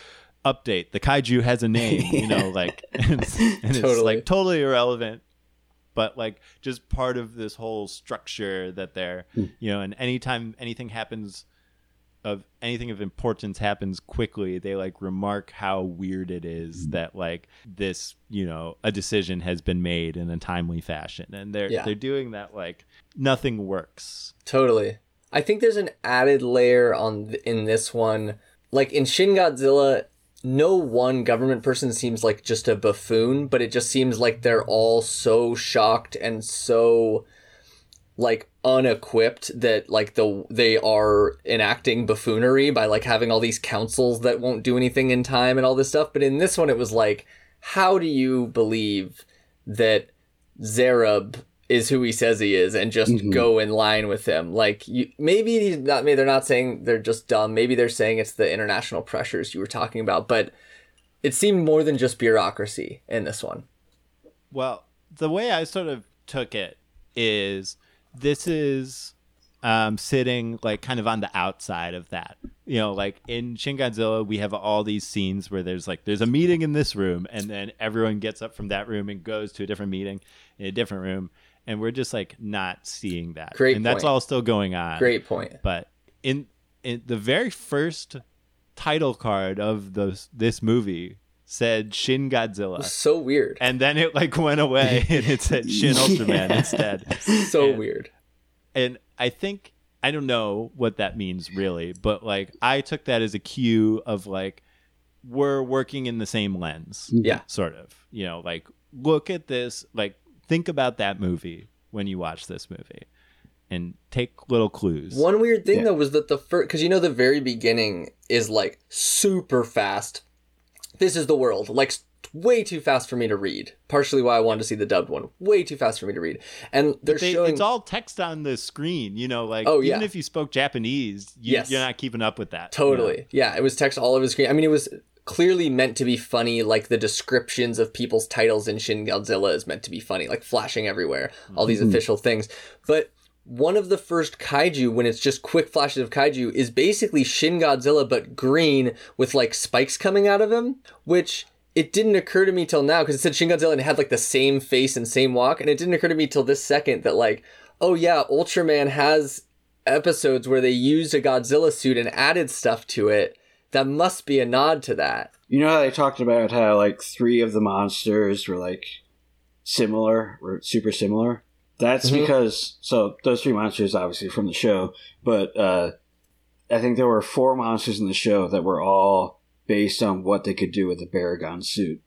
Speaker 3: "Update: the kaiju has a name." You know, like and it's, and it's
Speaker 1: Totally.
Speaker 3: like totally irrelevant, but like just part of this whole structure that they're
Speaker 2: Hmm.
Speaker 3: you know. And anytime anything happens of anything of importance happens quickly, they like remark how weird it is that like this, you know, a decision has been made in a timely fashion, and they're
Speaker 1: Yeah.
Speaker 3: they're doing that like nothing works.
Speaker 1: Totally. I think there's an added layer on th- in this one. Like in Shin Godzilla, no one government person seems like just a buffoon, but it just seems like they're all so shocked and so like unequipped that like the they are enacting buffoonery by like having all these councils that won't do anything in time and all this stuff. But in this one, it was like, how do you believe that Zarub is who he says he is and just
Speaker 2: Mhm.
Speaker 1: go in line with him. Like you, maybe he's not. Maybe they're not saying they're just dumb. Maybe they're saying it's the international pressures you were talking about. But it seemed more than just bureaucracy in this one.
Speaker 3: Well, the way I sort of took it is this is um, sitting like kind of on the outside of that. You know, like in Shin Godzilla, we have all these scenes where there's like there's a meeting in this room, and then everyone gets up from that room and goes to a different meeting in a different room, and we're just like not seeing that.
Speaker 1: Great
Speaker 3: and that's all still going on.
Speaker 1: Great point.
Speaker 3: But in in the very first title card of the this movie said Shin Godzilla
Speaker 1: So weird.
Speaker 3: and then it like went away and it said Shin Ultraman instead.
Speaker 1: So
Speaker 3: And-
Speaker 1: weird.
Speaker 3: And I think I don't know what that means really, but like I took that as a cue of like we're working in the same lens,
Speaker 1: Yeah.
Speaker 3: sort of. You know, like look at this, like think about that movie when you watch this movie, and take little clues.
Speaker 1: One weird thing
Speaker 2: Yeah.
Speaker 1: though was that the first, because you know the very beginning is like super fast. This is the world, like way too fast for me to read. Partially why I wanted to see the dubbed one. Way too fast for me to read. And they're
Speaker 3: They-
Speaker 1: showing
Speaker 3: it's all text on the screen, you know, like
Speaker 1: Oh, yeah.
Speaker 3: even if you spoke Japanese, you,
Speaker 1: Yes.
Speaker 3: you're not keeping up with that. you know?
Speaker 1: Totally. Yeah, it was text all over the screen. I mean, it was clearly meant to be funny, like the descriptions of people's titles in Shin Godzilla is meant to be funny, like flashing everywhere, all these mm-hmm. official things. But one of the first kaiju, when it's just quick flashes of kaiju, is basically Shin Godzilla but green with like spikes coming out of him, which it didn't occur to me till now because it said Shin Godzilla and it had like the same face and same walk, and it didn't occur to me till this second that like, oh yeah, Ultraman has episodes where they used a Godzilla suit and added stuff to it. That must be a nod to that.
Speaker 2: You know how they talked about how like three of the monsters were like similar, or super similar. That's
Speaker 1: Mhm.
Speaker 2: because so those three monsters obviously from the show, but uh, I think there were four monsters in the show that were all based on what they could do with the Baragon suit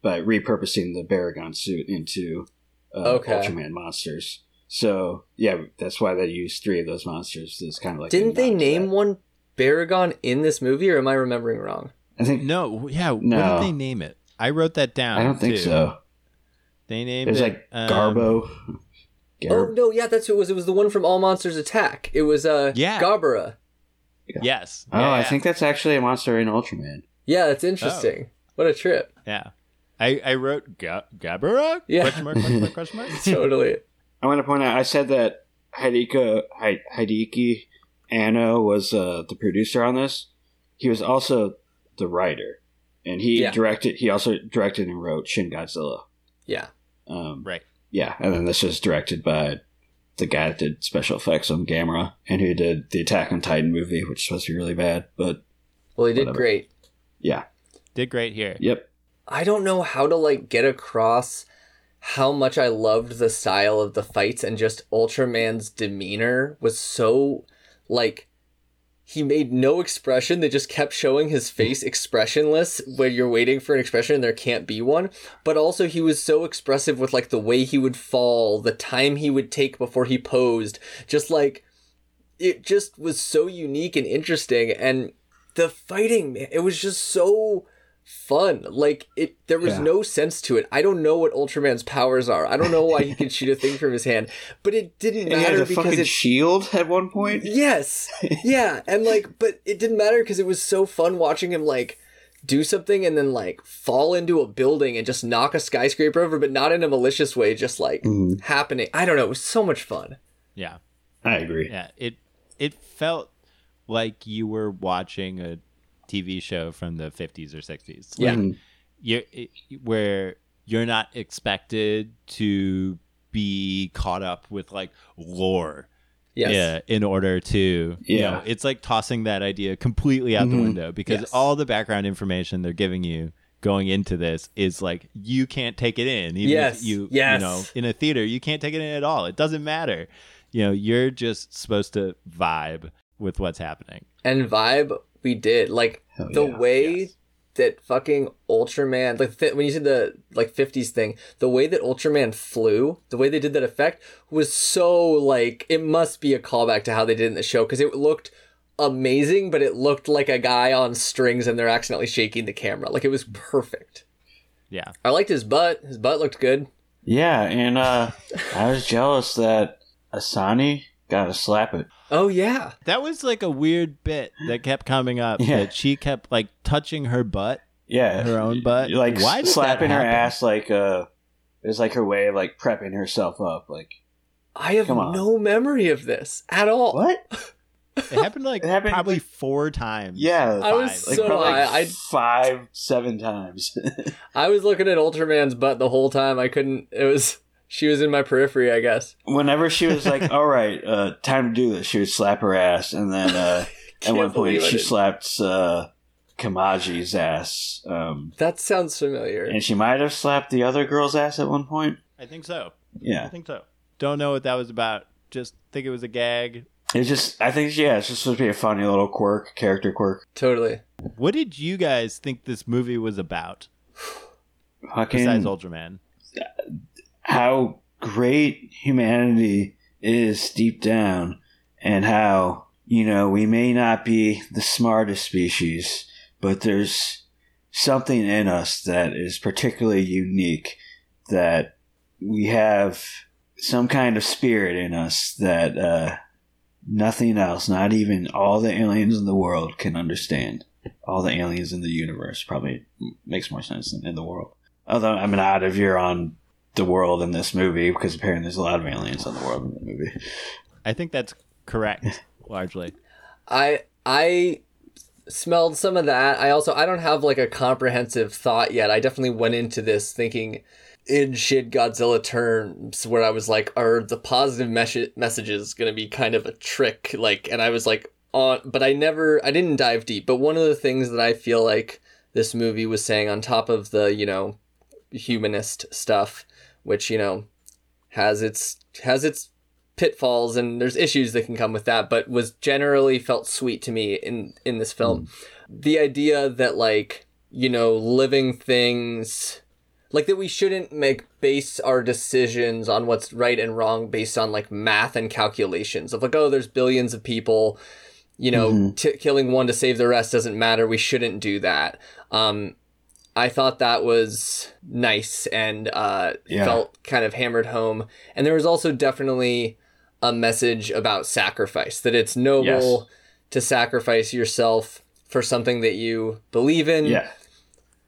Speaker 2: by repurposing the Baragon suit into uh,
Speaker 1: Okay.
Speaker 2: Ultraman monsters. So yeah, that's why they used three of those monsters. It's kind of like
Speaker 1: Didn't they name
Speaker 2: that.
Speaker 1: one Baragon in this movie, or am I remembering wrong?
Speaker 2: I think
Speaker 3: No, yeah. What did they name it? I wrote that down.
Speaker 2: I don't think
Speaker 3: too.
Speaker 2: so.
Speaker 3: They named
Speaker 2: It was
Speaker 3: it
Speaker 2: like
Speaker 3: um,
Speaker 2: Garbo.
Speaker 1: Oh no, yeah, that's who it was. It was the one from All Monsters Attack. It was uh
Speaker 3: Yeah.
Speaker 1: Garbara.
Speaker 3: Yes.
Speaker 2: Oh,
Speaker 3: Yeah,
Speaker 2: I
Speaker 3: yeah.
Speaker 2: think that's actually a monster in Ultraman.
Speaker 1: Yeah, that's interesting. What a trip.
Speaker 3: Yeah. I, I wrote Ga- Gabara?
Speaker 1: Yeah.
Speaker 3: Question mark, question mark, question mark?
Speaker 1: totally.
Speaker 2: I want to point out, I said that Hideaki, Hideaki Anno was uh, the producer on this. He was also the writer, and he
Speaker 1: Yeah.
Speaker 2: directed. He also directed and wrote Shin Godzilla.
Speaker 1: Yeah.
Speaker 2: Um,
Speaker 3: Right.
Speaker 2: yeah, and then this was directed by the guy that did special effects on Gamera, and who did the Attack on Titan movie, which is supposed to be really bad. But
Speaker 1: Well, he did
Speaker 2: Whatever.
Speaker 1: great.
Speaker 2: yeah,
Speaker 3: Did great here.
Speaker 2: yep.
Speaker 1: I don't know how to like get across how much I loved the style of the fights and just Ultraman's demeanor was so like he made no expression. They just kept showing his face expressionless when you're waiting for an expression and there can't be one. But also he was so expressive with like the way he would fall, the time he would take before he posed. Just like it just was so unique and interesting and the fighting man, it was just so fun. Like it there was
Speaker 2: Yeah.
Speaker 1: no sense to it. I don't know what Ultraman's powers are. I don't know why he could shoot a thing from his hand, but it didn't
Speaker 2: And he had
Speaker 1: matter
Speaker 2: a
Speaker 1: because
Speaker 2: fucking
Speaker 1: it
Speaker 2: shield at one point.
Speaker 1: Yes. Yeah, and like but it didn't matter because it was so fun watching him like do something and then like fall into a building and just knock a skyscraper over but not in a malicious way just like
Speaker 2: Mhm.
Speaker 1: happening. I don't know, it was so much fun.
Speaker 3: Yeah.
Speaker 2: I agree.
Speaker 3: Yeah. It it felt like you were watching a TV show from the 50s or 60s.
Speaker 1: Yeah.
Speaker 3: Like, you it, where you're not expected to be caught up with like lore
Speaker 1: Yes.
Speaker 3: Yeah, in order to you
Speaker 2: Yeah.
Speaker 3: know, it's like tossing that idea completely out the
Speaker 2: Mhm.
Speaker 3: window because
Speaker 1: Yes.
Speaker 3: all the background information they're giving you going into this is like you can't take it in. Even
Speaker 1: Yes.
Speaker 3: if you
Speaker 1: Yes.
Speaker 3: you know, in a theater, you can't take it in at all. It doesn't matter. You know, you're just supposed to vibe with what's happening.
Speaker 1: And vibe, we did. Like
Speaker 2: Hell
Speaker 1: the
Speaker 2: yeah.
Speaker 1: way
Speaker 3: Yes.
Speaker 1: that fucking Ultraman, like th- when you said the like 50s thing, the way that Ultraman flew, the way they did that effect was so like it must be a callback to how they did in the show because it looked amazing, but it looked like a guy on strings and they're accidentally shaking the camera. Like it was perfect.
Speaker 3: Yeah.
Speaker 1: I liked his butt. His butt looked good.
Speaker 2: Yeah, and uh, I was jealous that Asami got to slap it.
Speaker 1: Oh yeah.
Speaker 3: That was like a weird bit that kept coming up
Speaker 2: Yeah.
Speaker 3: that she kept like touching her butt,
Speaker 2: Yeah,
Speaker 3: her own butt.
Speaker 2: like
Speaker 3: Why did
Speaker 2: slapping her ass like uh, it was like her way of like prepping herself up. Like
Speaker 1: I have no memory of this at all.
Speaker 2: what?
Speaker 3: It happened like
Speaker 2: It happened,
Speaker 3: probably
Speaker 2: like-
Speaker 3: four times.
Speaker 2: Yeah,
Speaker 1: I was
Speaker 2: like
Speaker 1: so
Speaker 2: probably like
Speaker 1: I, I
Speaker 2: five, seven times.
Speaker 1: I was looking at Ultraman's butt the whole time. I couldn't. It was she was in my periphery, I guess.
Speaker 2: Whenever she was like, "All right, uh, time to do this," she would slap her ass, and then uh, at one point she
Speaker 1: didn't-
Speaker 2: slapped uh, Kamaji's ass, um,
Speaker 1: That sounds familiar.
Speaker 2: and she might have slapped the other girl's ass at one point.
Speaker 3: I think so.
Speaker 2: Yeah, I
Speaker 3: think so. Don't know what that was about. Just think it was a gag.
Speaker 2: it's just I think yeah, it's just supposed to be a funny little quirk, character quirk.
Speaker 1: Totally.
Speaker 3: What did you guys think this movie was about?
Speaker 2: Fucking
Speaker 3: Besides Ultraman.
Speaker 2: How great humanity is deep down and how you know we may not be the smartest species but there's something in us that is particularly unique that we have some kind of spirit in us that uh, nothing else not even all the aliens in the world can understand. All the aliens in the universe probably makes more sense than in the world. Although i'm not if you're on the world in this movie because apparently there's a lot of aliens on the world in the movie.
Speaker 3: I think that's correct, largely.
Speaker 1: I I smelled some of that. I also I don't have like a comprehensive thought yet. I definitely went into this thinking in Shin Godzilla terms where I was like, are the positive mes- messages going to be kind of a trick? Like, and I was like, on, but I never, I didn't dive deep. But one of the things that I feel like this movie was saying, on top of the, you know, humanist stuff, which you know has its has its pitfalls and there's issues that can come with that, but was generally felt sweet to me in in this film. The idea that like you know living things like that we shouldn't make base our decisions on what's right and wrong based on like math and calculations of like oh there's billions of people you know t- killing one to save the rest doesn't matter. We shouldn't do that. Um i thought that was nice and uh
Speaker 2: Yeah.
Speaker 1: felt kind of hammered home and there was also definitely a message about sacrifice that it's noble
Speaker 2: Yes.
Speaker 1: to sacrifice yourself for something that you believe in
Speaker 2: Yeah.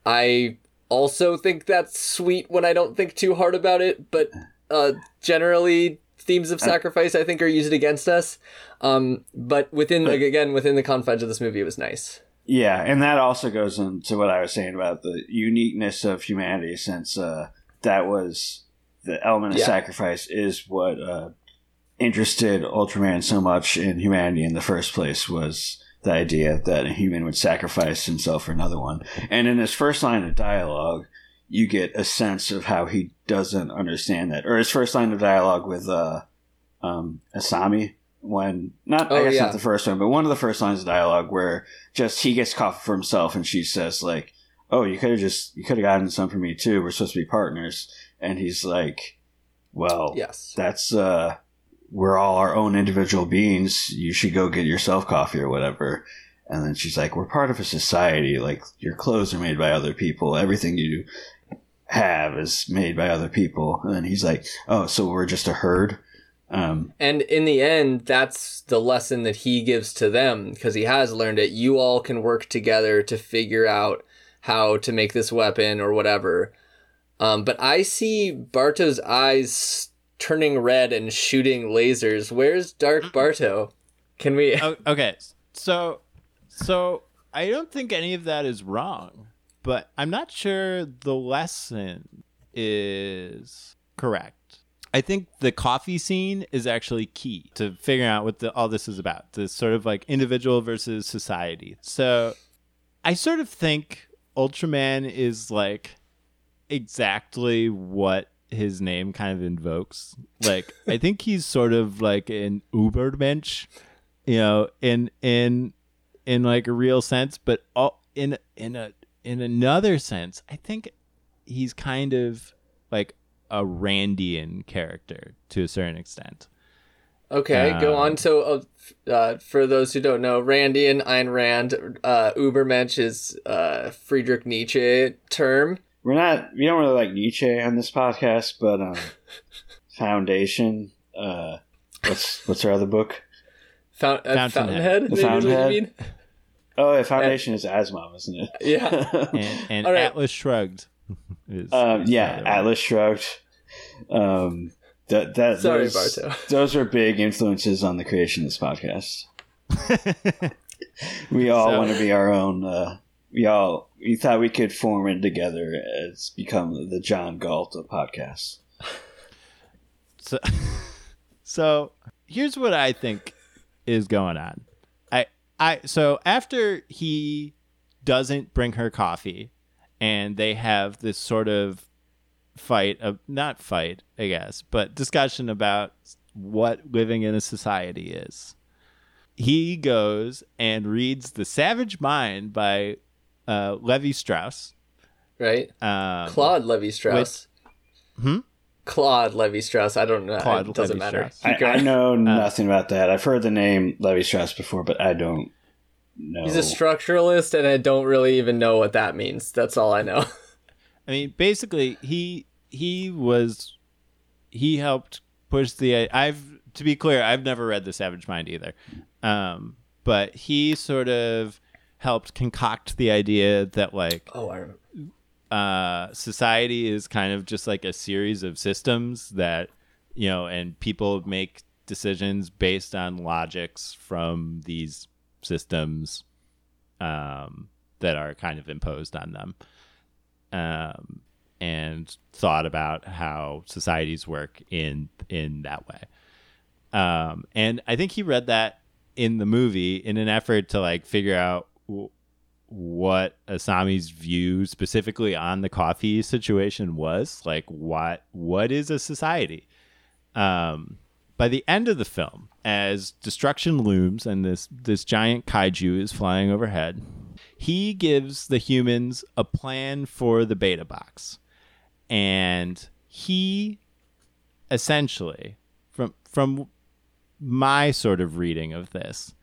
Speaker 1: I also think that's sweet when I don't think too hard about it, but uh, generally themes of sacrifice I think are used against us. Um, but within like, again within the confines of this movie, it was nice.
Speaker 2: Yeah, and that also goes into what I was saying about the uniqueness of humanity, since uh, that was the element of
Speaker 1: Yeah.
Speaker 2: sacrifice is what uh, interested Ultraman so much in humanity in the first place was the idea that a human would sacrifice himself for another one. And in his first line of dialogue, you get a sense of how he doesn't understand that, or his first line of dialogue with uh, um, Asami when not I
Speaker 1: Oh,
Speaker 2: guess
Speaker 1: yeah.
Speaker 2: not the first one, but one of the first lines of dialogue where just he gets coffee for himself and she says like, "Oh, you could have just you could have gotten some for me too. We're supposed to be partners." And he's like, "Well,
Speaker 1: Yes.
Speaker 2: that's uh we're all our own individual beings. You should go get yourself coffee or whatever." And then she's like, "We're part of a society. Like your clothes are made by other people. Everything you have is made by other people." And then he's like, "Oh, so we're just a herd." Um,
Speaker 1: And in the end, that's the lesson that he gives to them because he has learned it. You all can work together to figure out how to make this weapon or whatever. Um, but I see Bardo's eyes turning red and shooting lasers. Where's Dark Barto? Can we?
Speaker 3: O- okay, so so I don't think any of that is wrong, but I'm not sure the lesson is correct. I think the coffee scene is actually key to figuring out what the, all this is about. This sort of like individual versus society. So I sort of think Ultraman is like exactly what his name kind of invokes. Like I think he's sort of like an Ubermensch, you know, in in in like a real sense, but all, in in a in another sense, I think he's kind of like a Randian character to a certain extent.
Speaker 1: Okay, go
Speaker 3: Um,
Speaker 1: on. So, uh, uh, for those who don't know, Randian, Ayn Rand, uh, Ubermensch is uh, Friedrich Nietzsche term.
Speaker 2: We're not. We don't really like Nietzsche on this podcast, but um, Foundation. Uh, what's what's our other book?
Speaker 1: Foun- uh,
Speaker 3: Fountainhead.
Speaker 1: Fountainhead.
Speaker 2: The
Speaker 1: is that usually what you
Speaker 2: Fountainhead?
Speaker 1: mean?
Speaker 2: Oh, yeah, Foundation is Asimov, isn't it?
Speaker 1: Yeah.
Speaker 3: And, and
Speaker 1: All right.
Speaker 3: Atlas Shrugged. Is,
Speaker 2: um,
Speaker 3: is
Speaker 2: yeah,
Speaker 3: the other one.
Speaker 2: Atlas Shrugged. Um, that that
Speaker 1: Sorry,
Speaker 2: those,
Speaker 1: Bardo.
Speaker 2: those are big influences on the creation of this podcast. We all
Speaker 3: So-
Speaker 2: want to be our own. Uh, we all we thought we could form it together It's become the John Galt of podcasts.
Speaker 3: So, so here's what I think is going on. I, I, so after he doesn't bring her coffee, and they have this sort of fight of not fight, I guess, but discussion about what living in a society is. He goes and reads *The Savage Mind* by uh, Levi Strauss.
Speaker 1: Right?
Speaker 3: Um,
Speaker 1: Claude Levi Strauss.
Speaker 3: Hmm?
Speaker 1: Claude Levi Strauss. I don't know.
Speaker 3: Claude
Speaker 1: it doesn't
Speaker 3: Levi
Speaker 1: matter.
Speaker 3: Strauss.
Speaker 1: Keep
Speaker 2: I, I know nothing about that. I've heard the name Levi Strauss before, but I don't know.
Speaker 1: He's a structuralist, and I don't really even know what that means. That's all I know.
Speaker 3: I mean, basically, he he was he helped push the. I've to be clear, I've never read the Savage Mind either, um, but he sort of helped concoct the idea that like
Speaker 1: oh, I remember.
Speaker 3: uh, society is kind of just like a series of systems that you know, and people make decisions based on logics from these systems um, that are kind of imposed on them, um, and thought about how societies work in in that way. Um, and I think he read that in the movie in an effort to like figure out w- what Asami's view specifically on the coffee situation was. Like, what what is a society? Um, by the end of the film, as destruction looms and this this giant kaiju is flying overhead, he gives the humans a plan for the beta box, and he essentially from from my sort of reading of this,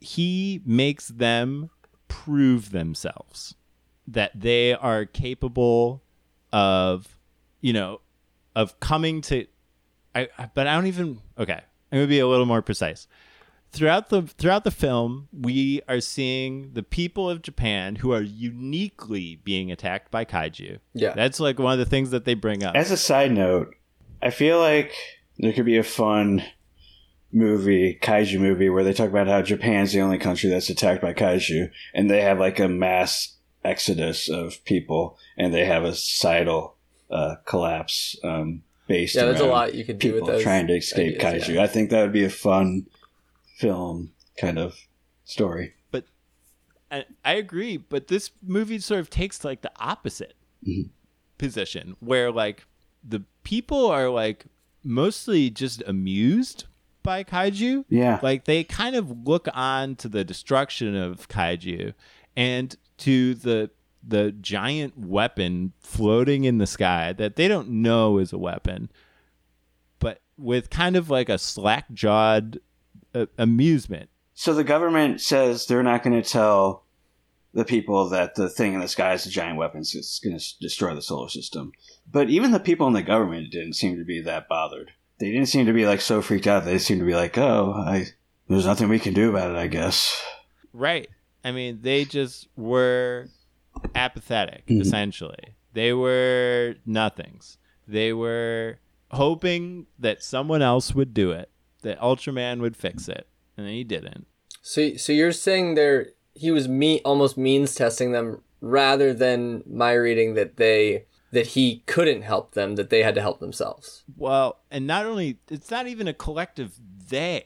Speaker 3: he makes them prove themselves that they are capable of, you know, of coming to. I, but I don't even. Okay, I'm gonna be a little more precise. Throughout the throughout the film, we are seeing the people of Japan who are uniquely being attacked by kaiju.
Speaker 1: Yeah.
Speaker 3: that's like one of the things that they bring up.
Speaker 2: As a side note, I feel like there could be a fun movie, kaiju movie, where they talk about how Japan's the only country that's attacked by kaiju, and they have like a mass exodus of people, and they have a societal uh, collapse um, based
Speaker 1: Yeah, there's a lot you could do with
Speaker 2: people
Speaker 1: those.
Speaker 2: trying to escape
Speaker 1: ideas,
Speaker 2: kaiju.
Speaker 1: yeah.
Speaker 2: I think that would be a fun film kind of story.
Speaker 3: I, I agree, but this movie sort of takes like the opposite
Speaker 2: Mhm.
Speaker 3: position where like the people are like mostly just amused by kaiju.
Speaker 2: Yeah.
Speaker 3: Like they kind of look on to the destruction of kaiju and to the the giant weapon floating in the sky that they don't know is a weapon, but with kind of like a slack jawed uh, amusement.
Speaker 2: So the government says they're not going to tell the people that the thing in the sky is a giant weapon. so It's going to destroy the solar system. But even the people in the government didn't seem to be that bothered. They didn't seem to be like so freaked out. They seemed to be like, "Oh, I, there's nothing we can do about it, I guess."
Speaker 3: Right. I mean, they just were apathetic,
Speaker 2: Mhm.
Speaker 3: essentially. They were nothings. They were hoping that someone else would do it, that Ultraman would fix it, and he didn't.
Speaker 1: So, so you're saying there he was me almost means testing them rather than my reading that they that he couldn't help them, that they had to help themselves.
Speaker 3: Well, and not only it's not even a collective they,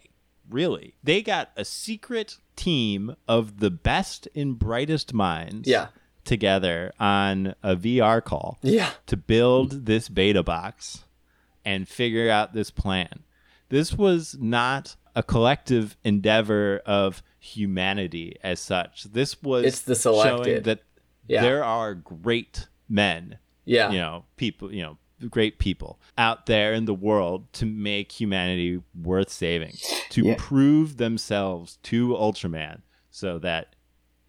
Speaker 3: really. They got a secret team of the best and brightest minds
Speaker 1: Yeah.
Speaker 3: Together on a VR call
Speaker 1: Yeah.
Speaker 3: to build this beta box and figure out this plan. This was not a collective endeavor of humanity as such. This was
Speaker 1: It's the
Speaker 3: showing
Speaker 1: selected.
Speaker 3: that
Speaker 1: Yeah.
Speaker 3: there are great men
Speaker 1: Yeah.
Speaker 3: you know, people, you know, great people out there in the world to make humanity worth saving, to
Speaker 2: Yeah.
Speaker 3: prove themselves to Ultraman so that,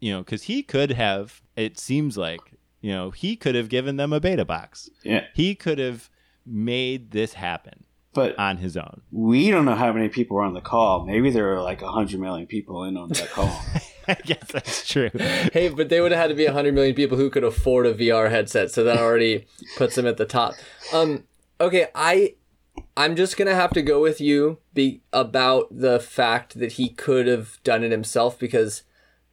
Speaker 3: you know, because he could have, it seems like, you know, he could have given them a beta box.
Speaker 2: Yeah.
Speaker 3: He could have made this happen
Speaker 2: But
Speaker 3: on his own.
Speaker 2: we don't know how many people were on the call. Maybe there were like 100 million people in on that call.
Speaker 3: I guess that's true.
Speaker 1: Hey, but they would have had to be 100 million people who could afford a VR headset, so that already puts them at the top. Um, okay, I, I'm just gonna have to go with you be about the fact that he could have done it himself because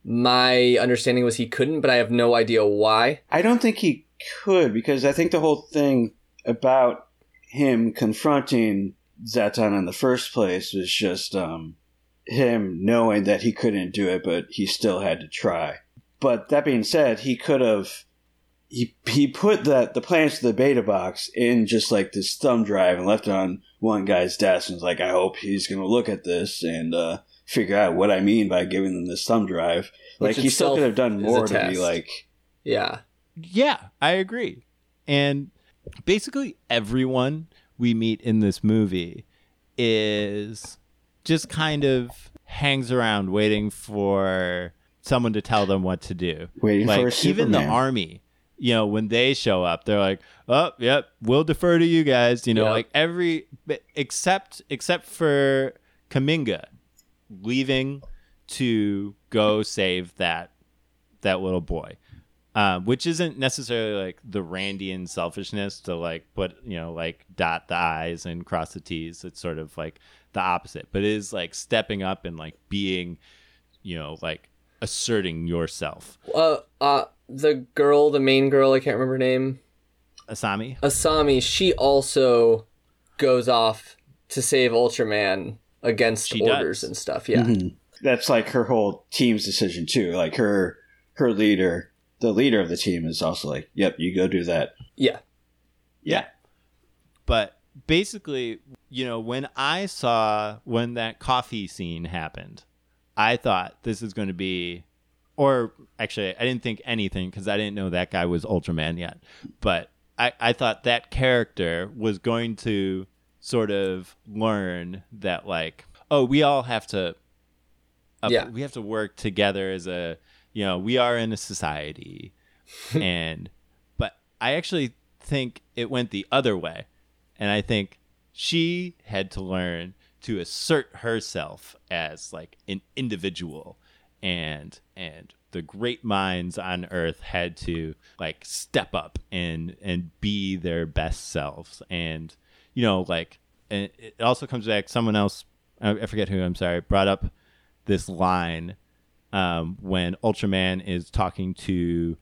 Speaker 1: my understanding was he couldn't, but I have no idea why.
Speaker 2: I don't think he could because I think the whole thing about him confronting Zetton in the first place was just um, him knowing that he couldn't do it, but he still had to try. But that being said, he could have he he put that the plans to the beta box in just like this thumb drive and left it on one guy's desk and was like, I hope he's gonna look at this and uh, figure out what I mean by giving them this thumb drive. Like he still could have done more to be like
Speaker 1: Yeah,
Speaker 3: Yeah, I agree. And basically everyone we meet in this movie is just kind of hangs around waiting for someone to tell them what to do.
Speaker 2: Waiting for
Speaker 3: like
Speaker 2: a
Speaker 3: even the army, you know, when they show up, they're like, "Oh, yep, we'll defer to you guys." You know,
Speaker 1: Yep.
Speaker 3: like every except except for Kaminaga leaving to go save that that little boy um, which isn't necessarily like the Randian selfishness to like put you know like dot the i's and cross the t's. It's sort of like the opposite, but it is like stepping up and like being, you know, like asserting yourself.
Speaker 1: uh, uh, the girl, the main girl, I can't remember her name,
Speaker 3: Asami,
Speaker 1: Asami. She also goes off to save Ultraman against
Speaker 3: She
Speaker 1: orders
Speaker 3: does.
Speaker 1: and stuff. Yeah,
Speaker 2: Mhm. That's like her whole team's decision too. Like her her leader, the leader of the team is also like, "Yep, you go do that."
Speaker 1: yeah.
Speaker 3: yeah. But basically, you know, when I saw when that coffee scene happened, I thought this is going to be, or actually, I didn't think anything because I didn't know that guy was Ultraman yet. But I, I thought that character was going to sort of learn that, like, oh, we all have to,
Speaker 1: Yeah.
Speaker 3: we have to work together as a, you know, we are in a society, and, but I actually think it went the other way, and I think she had to learn to assert herself as like an individual. And and the great minds on earth had to like step up and and be their best selves. And you know like and it also comes back someone else i forget who i'm sorry brought up this line um, when ultraman is talking to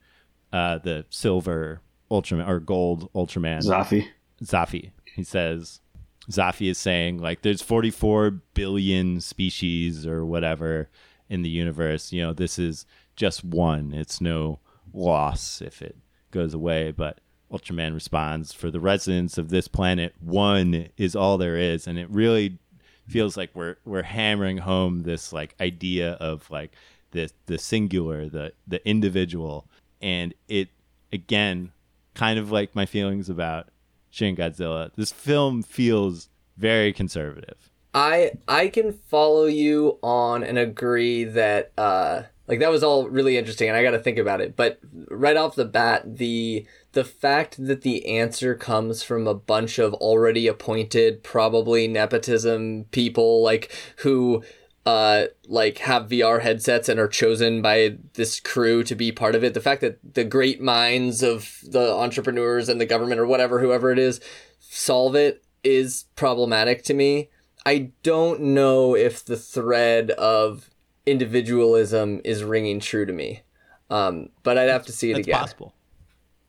Speaker 3: uh, the silver ultraman or gold ultraman
Speaker 2: Zoffy.
Speaker 3: Zoffy. He says Zoffy is saying like there's 44 billion species or whatever in the universe. You know, this is just one. It's no loss if it goes away. But Ultraman responds, for the residents of this planet, one is all there is. And it really feels like we're we're hammering home this like idea of like the the singular, the the individual. And it again, kind of like my feelings about Shin Godzilla. This film feels very conservative.
Speaker 1: I I can follow you on and agree that uh like that was all really interesting and I got to think about it. But right off the bat, the the fact that the answer comes from a bunch of already appointed, probably nepotism people like who uh like have VR headsets and are chosen by this crew to be part of it. The fact that the great minds of the entrepreneurs and the government or whatever whoever it is solve it is problematic to me. I don't know if the thread of individualism is ringing true to me. Um, but I'd have to see it
Speaker 3: That's
Speaker 1: again.
Speaker 3: possible.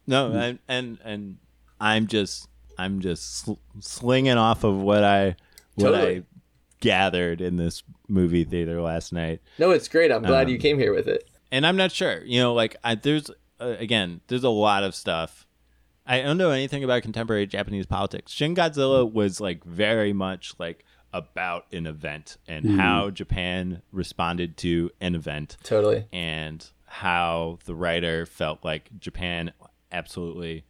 Speaker 3: No, and and and I'm just I'm just sl- slinging off of what I what
Speaker 1: Totally.
Speaker 3: I gathered in this movie theater last night.
Speaker 1: No, it's great. I'm glad
Speaker 3: Um,
Speaker 1: you came here with it.
Speaker 3: and I'm not sure. You know, like I, there's uh, again, there's a lot of stuff. I don't know anything about contemporary Japanese politics. Shin Godzilla was like very much like about an event and hmm. how Japan responded to an event
Speaker 1: Totally.
Speaker 3: and how the writer felt like Japan absolutely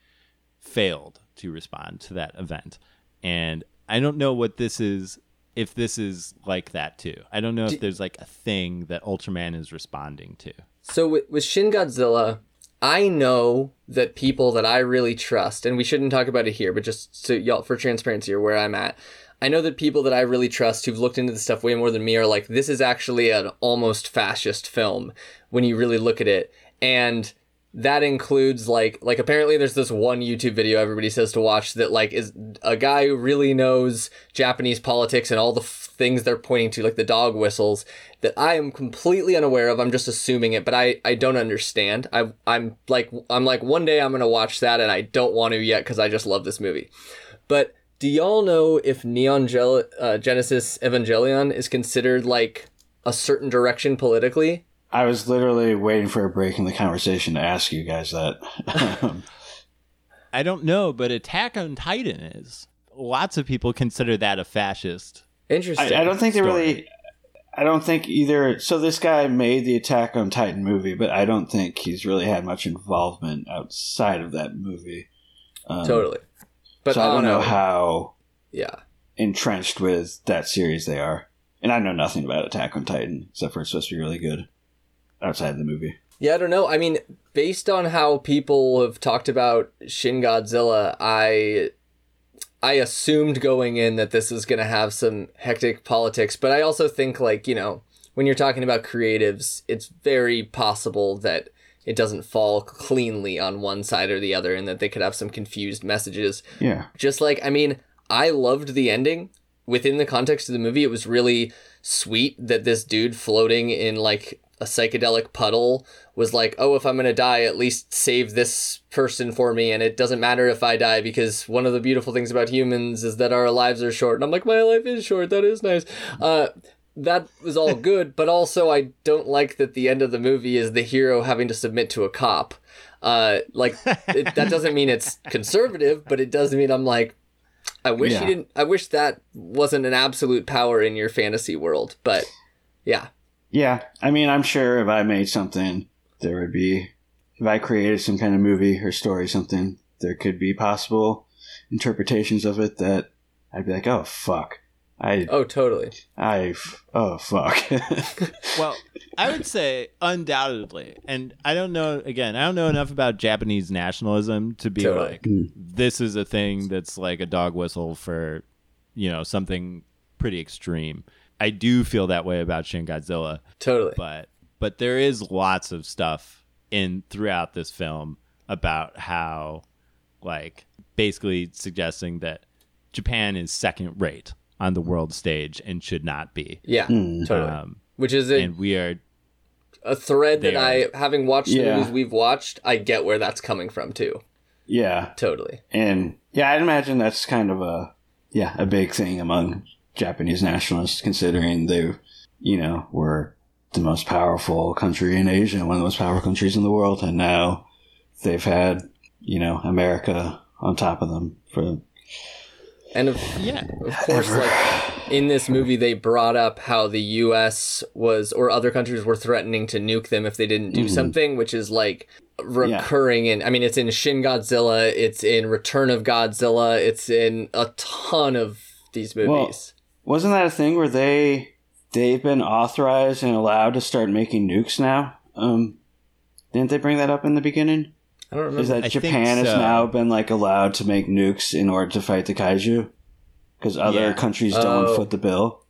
Speaker 3: failed to respond to that event. And I don't know what this is if this is like that too. I don't know if there's like a thing that Ultraman is responding to.
Speaker 1: So with, with Shin Godzilla, I know that people that I really trust, and we shouldn't talk about it here, but just so y'all for transparency or where I'm at, I know that people that I really trust who've looked into this stuff way more than me are like, this is actually an almost fascist film when you really look at it. And that includes like like apparently there's this one YouTube video everybody says to watch that like is a guy who really knows Japanese politics and all the f- things they're pointing to like the dog whistles that I am completely unaware of. I'm just assuming it but I I don't understand. I I'm like I'm like one day I'm going to watch that and I don't want to yet cuz I just love this movie. But do y'all know if Neon Gel- uh, Genesis Evangelion is considered like a certain direction politically
Speaker 2: I was literally waiting for a break in the conversation to ask you guys that.
Speaker 3: I don't know, but Attack on Titan is. Lots of people consider that a fascist.
Speaker 1: interesting
Speaker 2: I, I don't think they really. I don't think either. So this guy made the Attack on Titan movie, but I don't think he's really had much involvement outside of that movie. Um,
Speaker 1: totally but
Speaker 2: so I don't know how
Speaker 1: yeah
Speaker 2: entrenched with that series they are, and I know nothing about Attack on Titan except for it's supposed to be really good outside of the movie.
Speaker 1: Yeah, I don't know. I mean, based on how people have talked about Shin Godzilla, I I assumed going in that this is going to have some hectic politics, but I also think like, you know, when you're talking about creatives, it's very possible that it doesn't fall cleanly on one side or the other and that they could have some confused messages.
Speaker 2: Yeah,
Speaker 1: just like i mean i loved the ending. Within the context of the movie it was really sweet that this dude floating in like a psychedelic puddle was like oh if i'm gonna die at least save this person for me and it doesn't matter if i die because one of the beautiful things about humans is that our lives are short. And i'm like my life is short. That is nice. Uh that was all good, but also I don't like that the end of the movie is the hero having to submit to a cop. Uh, like it, that doesn't mean it's conservative, but it does mean I'm like, I wish
Speaker 2: Yeah.
Speaker 1: you didn't. I wish that wasn't an absolute power in your fantasy world. But yeah,
Speaker 2: yeah. I mean, I'm sure if I made something, there would be. If I created some kind of movie or story, something, there could be possible interpretations of it that I'd be like, oh fuck, I,
Speaker 1: oh totally.
Speaker 2: I, oh fuck.
Speaker 3: Well, I would say undoubtedly, and I don't know. Again, I don't know enough about Japanese nationalism to be
Speaker 1: Totally.
Speaker 3: like, this is a thing that's like a dog whistle for, you know, something pretty extreme. I do feel that way about Shin Godzilla,
Speaker 1: Totally.
Speaker 3: but but there is lots of stuff in throughout this film about how, like, basically suggesting that Japan is second rate on the world stage and should not be.
Speaker 1: yeah,
Speaker 2: Hmm.
Speaker 1: totally.
Speaker 3: Um,
Speaker 1: Which is a,
Speaker 3: and we are
Speaker 1: a thread that
Speaker 3: They
Speaker 1: I, having watched the
Speaker 2: Yeah.
Speaker 1: movies we've watched, I get where that's coming from too.
Speaker 2: yeah,
Speaker 1: Totally.
Speaker 2: and yeah, I'd imagine that's kind of a yeah a big thing among Japanese nationalists, considering they, you know, were the most powerful country in Asia, one of the most powerful countries in the world, and now they've had you know America on top of them for
Speaker 1: And of,
Speaker 3: yeah.
Speaker 1: of course, like in this movie, they brought up how the U.S. was or other countries were threatening to nuke them if they didn't do something, which is like recurring in. I mean, it's in Shin Godzilla, it's in Return of Godzilla, it's in a ton of these movies.
Speaker 2: Wasn't that a thing where they they've been authorized and allowed to start making nukes now? Um, didn't they bring that up in the beginning?
Speaker 1: I don't remember.
Speaker 2: Is that
Speaker 3: I think
Speaker 2: Japan has
Speaker 3: so.
Speaker 2: now been like allowed to make nukes in order to fight the kaiju? Because other
Speaker 3: Yeah.
Speaker 2: countries
Speaker 1: Oh.
Speaker 2: don't foot the bill.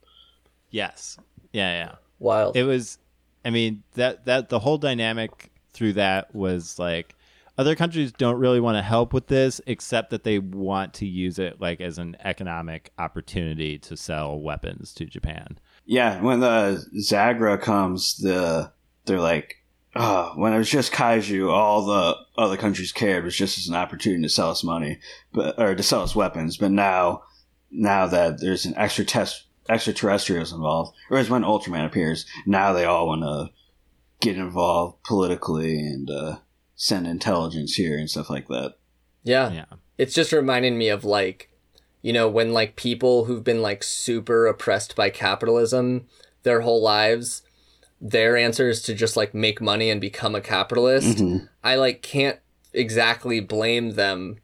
Speaker 3: Yes. Yeah, yeah.
Speaker 1: Wild.
Speaker 3: It was I mean, that that the whole dynamic through that was like other countries don't really want to help with this except that they want to use it like as an economic opportunity to sell weapons to Japan.
Speaker 2: Yeah, when the Zagra comes, the they're like uh, when it was just kaiju, all the other countries cared was just as an opportunity to sell us money, but or to sell us weapons. But now, now that there's an extra test extraterrestrials involved, or as when Ultraman appears, now they all want to get involved politically and uh, send intelligence here and stuff like that.
Speaker 1: Yeah.
Speaker 3: Yeah.
Speaker 1: It's just reminding me of like, you know, when like people who've been like super oppressed by capitalism their whole lives, their answer is to just like make money and become a capitalist.
Speaker 2: Mm-hmm.
Speaker 1: I like can't exactly blame them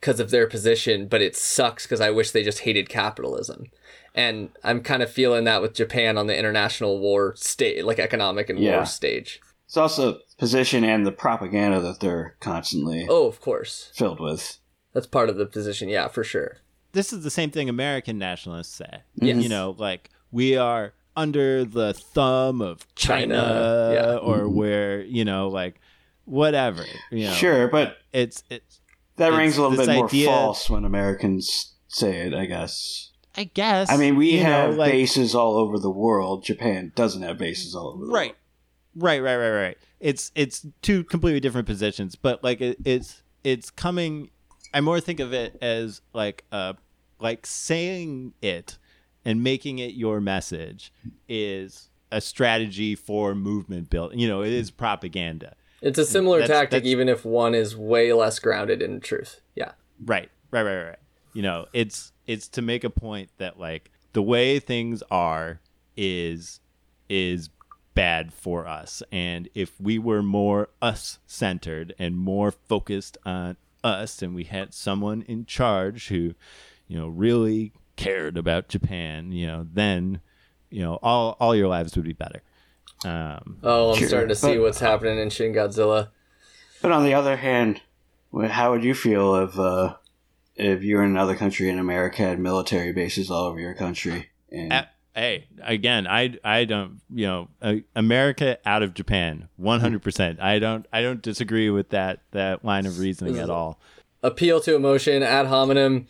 Speaker 1: because of their position, but it sucks because I wish they just hated capitalism. And I'm kind of feeling that with Japan on the international war state, like economic and
Speaker 2: Yeah.
Speaker 1: war stage.
Speaker 2: It's also position and the propaganda that they're constantly
Speaker 1: Oh, of course.
Speaker 2: filled with.
Speaker 1: That's part of the position. Yeah, for sure.
Speaker 3: This is the same thing American nationalists say.
Speaker 1: Yes.
Speaker 3: You know, like we are under the thumb of China,
Speaker 1: China, yeah.
Speaker 3: or we're, you know, like whatever. You know,
Speaker 2: Sure, but
Speaker 3: It's it's
Speaker 2: that
Speaker 3: It's
Speaker 2: rings a little bit more
Speaker 3: idea-
Speaker 2: false when Americans say it, I guess.
Speaker 3: I guess.
Speaker 2: I mean, we
Speaker 3: you know,
Speaker 2: have
Speaker 3: like-
Speaker 2: bases all over the world. Japan doesn't have bases all over the
Speaker 3: right right right right right it's it's two completely different positions but like it, it's it's coming i more think of it as like uh like saying it and making it your message is a strategy for movement building you know it is propaganda
Speaker 1: It's a similar
Speaker 3: That's-
Speaker 1: tactic,
Speaker 3: that's-
Speaker 1: even if one is way less grounded in truth. Yeah.
Speaker 3: Right, right, right, right. You know, it's it's to make a point that like the way things are is is bad for us, and if we were more us centered and more focused on us, and we had someone in charge who, you know, really cared about Japan, you know, then you know all all your lives would be better. Um,
Speaker 1: Oh, I'm
Speaker 2: Sure,
Speaker 1: starting to see
Speaker 2: but-
Speaker 1: what's happening in Shin Godzilla.
Speaker 2: But on the other hand, how would you feel if uh, if you were in another country and America had military bases all over your country? And
Speaker 3: A- hey, again, I I don't you know uh, America out of Japan, one hundred percent. I don't I don't disagree with that that line of reasoning at all.
Speaker 1: Appeal to emotion, ad hominem.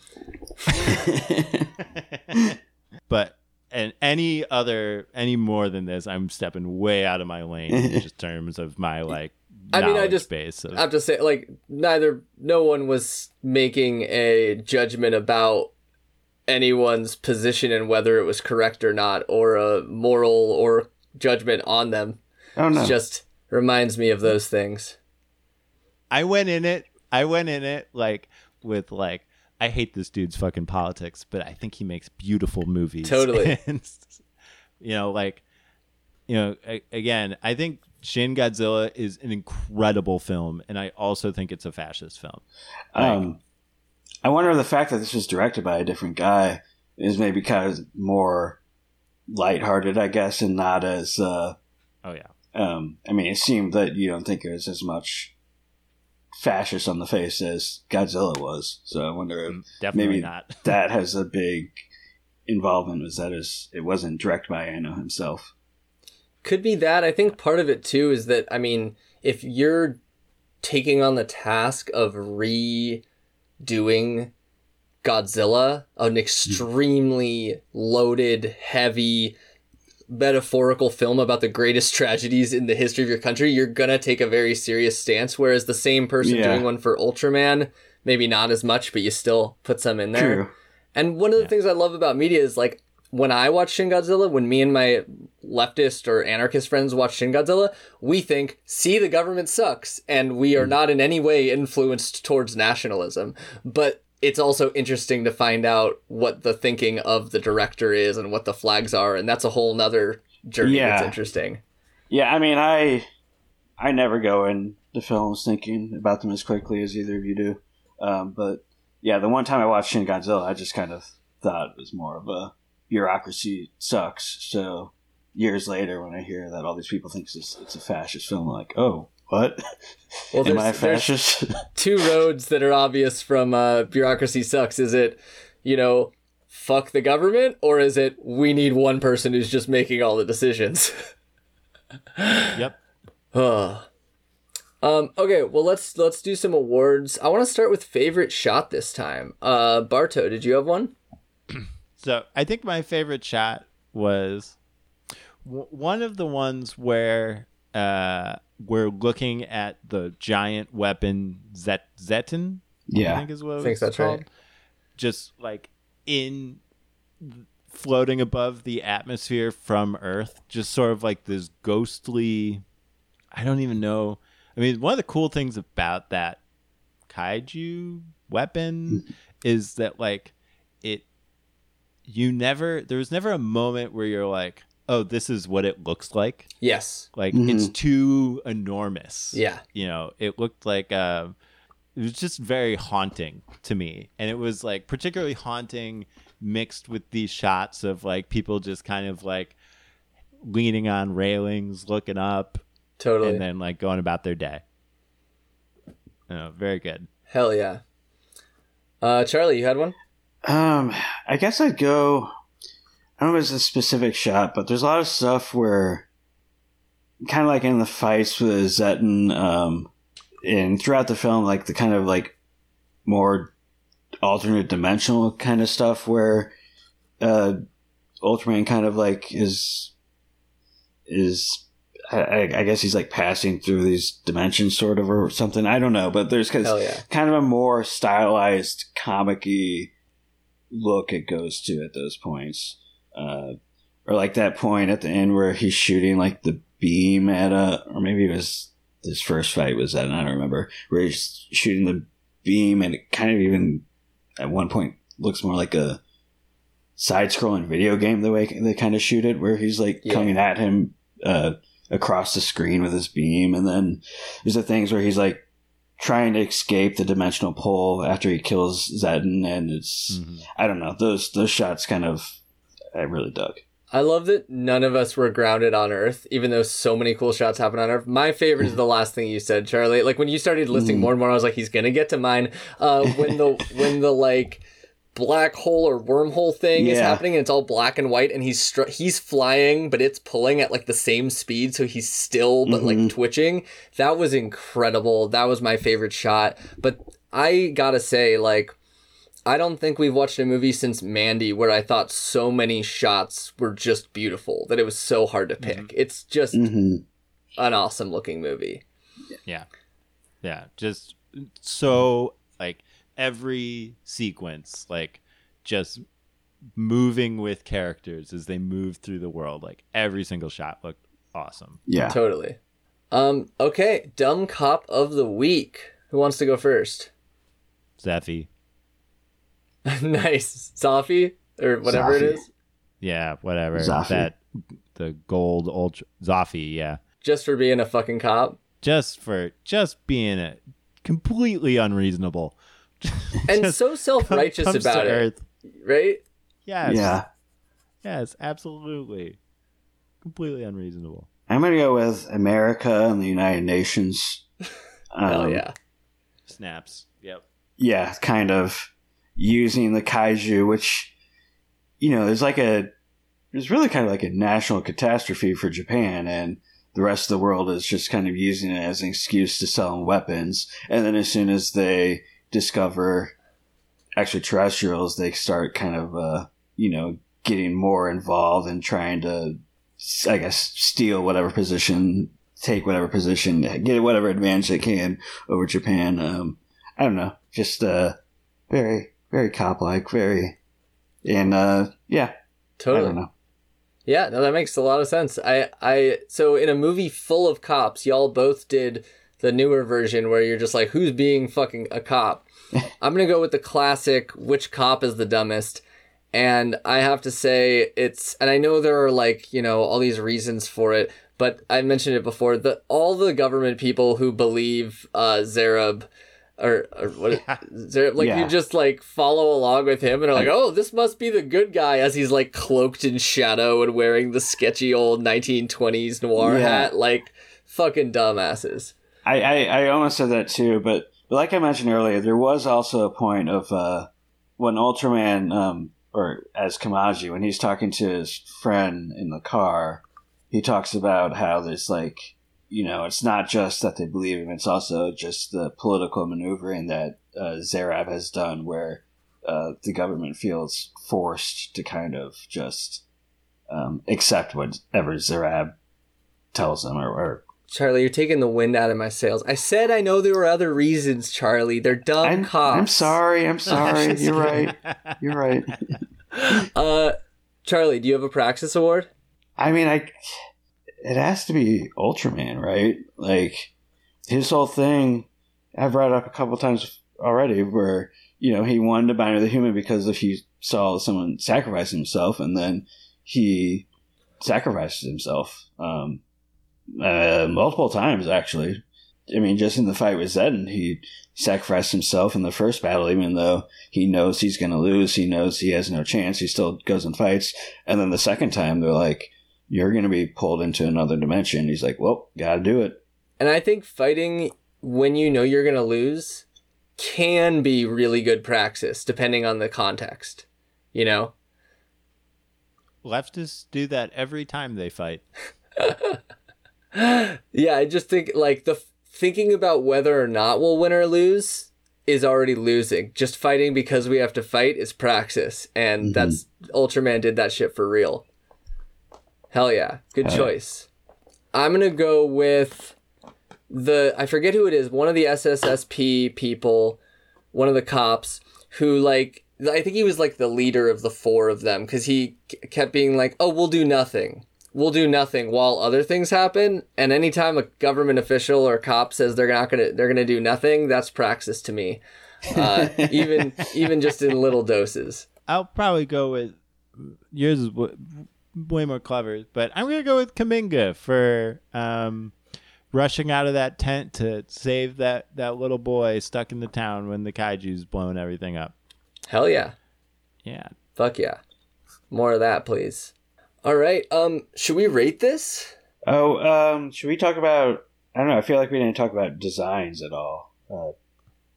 Speaker 3: But and any other any more than this, I'm stepping way out of my lane in just terms of my like.
Speaker 1: I mean, I just-
Speaker 3: base of-
Speaker 1: I have to say, like, neither, no one was making a judgment about anyone's position and whether it was correct or not, or a moral or judgment on them.
Speaker 2: oh no,
Speaker 1: It just reminds me of those things.
Speaker 3: I went in it. I went in it like with like I hate this dude's fucking politics, but I think he makes beautiful movies.
Speaker 1: Totally.
Speaker 3: And, you know, like you know, a- again, I think Shin Godzilla is an incredible film, and I also think it's a fascist film.
Speaker 2: um, I wonder if the fact that this was directed by a different guy is maybe kind of more lighthearted, I guess, and not as. Uh,
Speaker 3: Oh yeah,
Speaker 2: um, I mean, it seemed that you don't think it was as much fascist on the face as Godzilla was. So I wonder if mm,
Speaker 3: definitely
Speaker 2: maybe
Speaker 3: not.
Speaker 2: that has a big involvement. Was that is it wasn't directed by Anno himself.
Speaker 1: Could be that. I think part of it too is that I mean, if you're taking on the task of redoing Godzilla, an mm. extremely loaded, heavy, metaphorical film about the greatest tragedies in the history of your country, you're gonna take a very serious stance. Whereas the same person
Speaker 2: Yeah.
Speaker 1: doing one for Ultraman, maybe not as much, but you still put some in there.
Speaker 2: True.
Speaker 1: And one of the
Speaker 3: Yeah.
Speaker 1: things I love about media is like when I watch Shin Godzilla, when me and my leftist or anarchist friends watch Shin Godzilla, we think, see, the government sucks. And we are hmm. not in any way influenced towards nationalism. But it's also interesting to find out what the thinking of the director is and what the flags are. And that's a whole nother journey that's interesting.
Speaker 2: Yeah, I mean, I I never go into films thinking about them as quickly as either of you do. Um, but yeah, the one time I watched Shin Godzilla, I just kind of thought it was more of a bureaucracy sucks. So years later, when I hear that all these people think it's, it's a fascist film, I'm like, oh, what?
Speaker 1: Well,
Speaker 2: Am I a
Speaker 1: there's, there's
Speaker 2: fascist?
Speaker 1: two roads that are obvious from uh, bureaucracy sucks. Is it, you know, fuck the government, or is it we need one person who's just making all the decisions?
Speaker 3: yep.
Speaker 1: Um. Okay. Well, let's let's do some awards. I want to start with favorite shot this time. Uh, Bardo, did you have one?
Speaker 3: So I think my favorite shot was w- one of the ones where uh, we're looking at the giant weapon Zet Zetton. I think is what
Speaker 1: I think
Speaker 3: it's
Speaker 1: that's
Speaker 3: called.
Speaker 1: right.
Speaker 3: Just like in floating above the atmosphere from Earth, just sort of like this ghostly. I don't even know. I mean, one of the cool things about that kaiju weapon mm-hmm. is that like it you never there was never a moment where you're like oh this is what it looks like
Speaker 1: Yes.
Speaker 3: like
Speaker 2: Mhm.
Speaker 3: it's too enormous
Speaker 1: Yeah.
Speaker 3: you know it looked like uh it was just very haunting to me and it was like particularly haunting mixed with these shots of like people just kind of like leaning on railings looking up
Speaker 1: Totally.
Speaker 3: and then like going about their day oh, very good
Speaker 1: Hell yeah. Uh, Charlie, you had one?
Speaker 2: Um, I guess I'd go. I don't know if it's a specific shot, but there's a lot of stuff where, kind of like in the fights with Zetton, um, and throughout the film, like the kind of like more alternate dimensional kind of stuff where, uh, Ultraman kind of like is is. I, I guess he's like passing through these dimensions, sort of, or something. I don't know, but there's
Speaker 1: yeah.
Speaker 2: kind of a more stylized, comic-y look it goes to at those points. Uh, or like that point at the end where he's shooting like the beam at a, or maybe it was his first fight was that, I don't remember, where he's shooting the beam and it kind of even at one point looks more like a side-scrolling video game the way they kind of shoot it, where he's like
Speaker 1: Yeah.
Speaker 2: coming at him uh, across the screen with his beam, and then there's the things where he's like trying to escape the dimensional pull after he kills Zetton, and it's
Speaker 3: Mhm.
Speaker 2: I don't know those those shots kind of I really dug.
Speaker 1: I love that none of us were grounded on Earth, even though so many cool shots happen on Earth. My favorite is the last thing you said, Charlie. Like when you started listing
Speaker 2: Mm.
Speaker 1: more and more, I was like, he's gonna get to mine. Uh, when the when the like black hole or wormhole thing is happening and it's all black and white and he's str- he's flying but it's pulling at like the same speed so he's still but like
Speaker 2: Mhm.
Speaker 1: twitching that was incredible that was my favorite shot but i gotta say like I don't think we've watched a movie since Mandy where I thought so many shots were just beautiful that it was so hard to pick. It's just
Speaker 2: hmm
Speaker 1: an awesome looking movie.
Speaker 3: Yeah. Yeah. Just so like every sequence, like just moving with characters as they move through the world. Like every single shot looked awesome.
Speaker 2: Yeah.
Speaker 1: Totally. Um, okay, dumb cop of the week. Who wants to go first?
Speaker 3: Zoffy.
Speaker 1: nice. Safi or whatever it
Speaker 2: Zafi.
Speaker 1: is.
Speaker 3: Yeah, whatever.
Speaker 2: Zaffi.
Speaker 3: That the gold ultra Zaffi, yeah.
Speaker 1: Just for being a fucking cop.
Speaker 3: Just for just being a completely unreasonable.
Speaker 1: And so self righteous
Speaker 3: comes to
Speaker 1: about it.
Speaker 3: Earth.
Speaker 1: Right?
Speaker 3: Yes.
Speaker 2: Yeah.
Speaker 3: Yes, absolutely. Completely unreasonable.
Speaker 2: I'm gonna go with America and the United Nations.
Speaker 1: Hell
Speaker 2: Um,
Speaker 1: yeah.
Speaker 3: Snaps. Yep.
Speaker 2: yeah, kind of using the kaiju, which you know, there's like a there's really kind of like a national catastrophe for Japan, and the rest of the world is just kind of using it as an excuse to sell weapons. And then as soon as they discover extraterrestrials, they start kind of uh, you know getting more involved and trying to, I guess, steal whatever position, take whatever position, get whatever advantage they can over Japan. Um, I don't know, just uh, very, very cop like, very, and uh, yeah, I
Speaker 1: Totally.
Speaker 2: don't know.
Speaker 1: Yeah, no, that makes a lot of sense. I, I, so in a movie full of cops, y'all both did the newer version where you're just like, who's being fucking a cop? I'm gonna go with the classic, which cop is the dumbest? And I have to say, it's, and I know there are like, you know, all these reasons for it, but I mentioned it before. The all the government people who believe uh, Zarab, or, or what, Zarab, like
Speaker 2: Yeah.
Speaker 1: you just like follow along with him and are like, oh, this must be the good guy as he's like cloaked in shadow and wearing the sketchy old 1920s noir
Speaker 2: Yeah.
Speaker 1: hat, like fucking dumbasses.
Speaker 2: I, I, I almost said that too, but, but like I mentioned earlier, there was also a point of uh, when Ultraman, um, or as Kamaji, when he's talking to his friend in the car, he talks about how there's like, you know, it's not just that they believe him; it's also just the political maneuvering that uh, Zarab has done, where uh, the government feels forced to kind of just um, accept whatever Zarab tells them or, or
Speaker 1: Charlie, you're taking the wind out of my sails. I said I know there were other reasons, Charlie. They're dumb
Speaker 2: I'm,
Speaker 1: cops.
Speaker 2: I'm sorry. I'm sorry. You're right. You're right.
Speaker 1: Uh, Charlie, do you have a Praxis award?
Speaker 2: I mean, I it has to be Ultraman, right? Like his whole thing. I've brought up a couple times already, where you know he wanted to bind a human because if he saw someone sacrifice himself, and then he sacrificed himself um, uh, multiple times, actually. I mean, just in the fight with Zetton, he sacrificed himself in the first battle, even though he knows he's going to lose. He knows he has no chance. He still goes and fights. And then the second time, they're like, "You're going to be pulled into another dimension." He's like, "Well, got to do it."
Speaker 1: And I think fighting when you know you're gonna lose can be really good praxis, depending on the context. You know?
Speaker 3: Leftists do that every time they fight.
Speaker 1: Yeah, I just think like the thinking about whether or not we'll win or lose is already losing. Just fighting because we have to fight is praxis, and
Speaker 2: Mhm.
Speaker 1: that's Ultraman did that shit for real. Hell yeah, good
Speaker 2: Hell yeah.
Speaker 1: choice. I'm gonna go with the I forget who it is. One of the SSSP people, one of the cops who like I think he was like the leader of the four of them because he kept being like, "Oh, we'll do nothing." We'll do nothing while other things happen. And anytime a government official or cop says they're not gonna they're gonna do nothing, that's praxis to me. Uh, even even just in little doses.
Speaker 3: I'll probably go with yours is w- way more clever, but I'm gonna go with Kaminaga for um, rushing out of that tent to save that that little boy stuck in the town when the kaiju's blowing everything up.
Speaker 1: Hell yeah.
Speaker 3: Yeah,
Speaker 1: Fuck yeah. More of that, please. All right. Um, should we rate this?
Speaker 2: Oh, um, should we talk about? I don't know. I feel like we didn't talk about designs at all. Uh,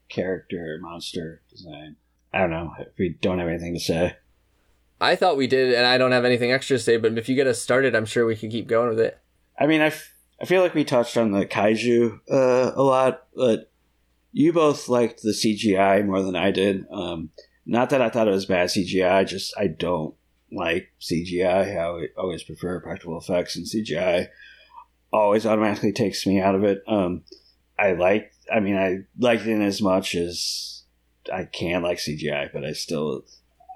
Speaker 2: character, monster design. I don't know if we don't have anything to say.
Speaker 1: I thought we did, and I don't have anything extra to say. But if you get us started, I'm sure we can keep going with it.
Speaker 2: I mean, I, f- I feel like we touched on the kaiju uh, a lot, but you both liked the CGI more than I did. Um, not that I thought it was bad CGI, just I don't like CGI. I always prefer practical effects, and CGI always automatically takes me out of it. Um, I like, I mean, I liked it as much as I can like CGI, but I still,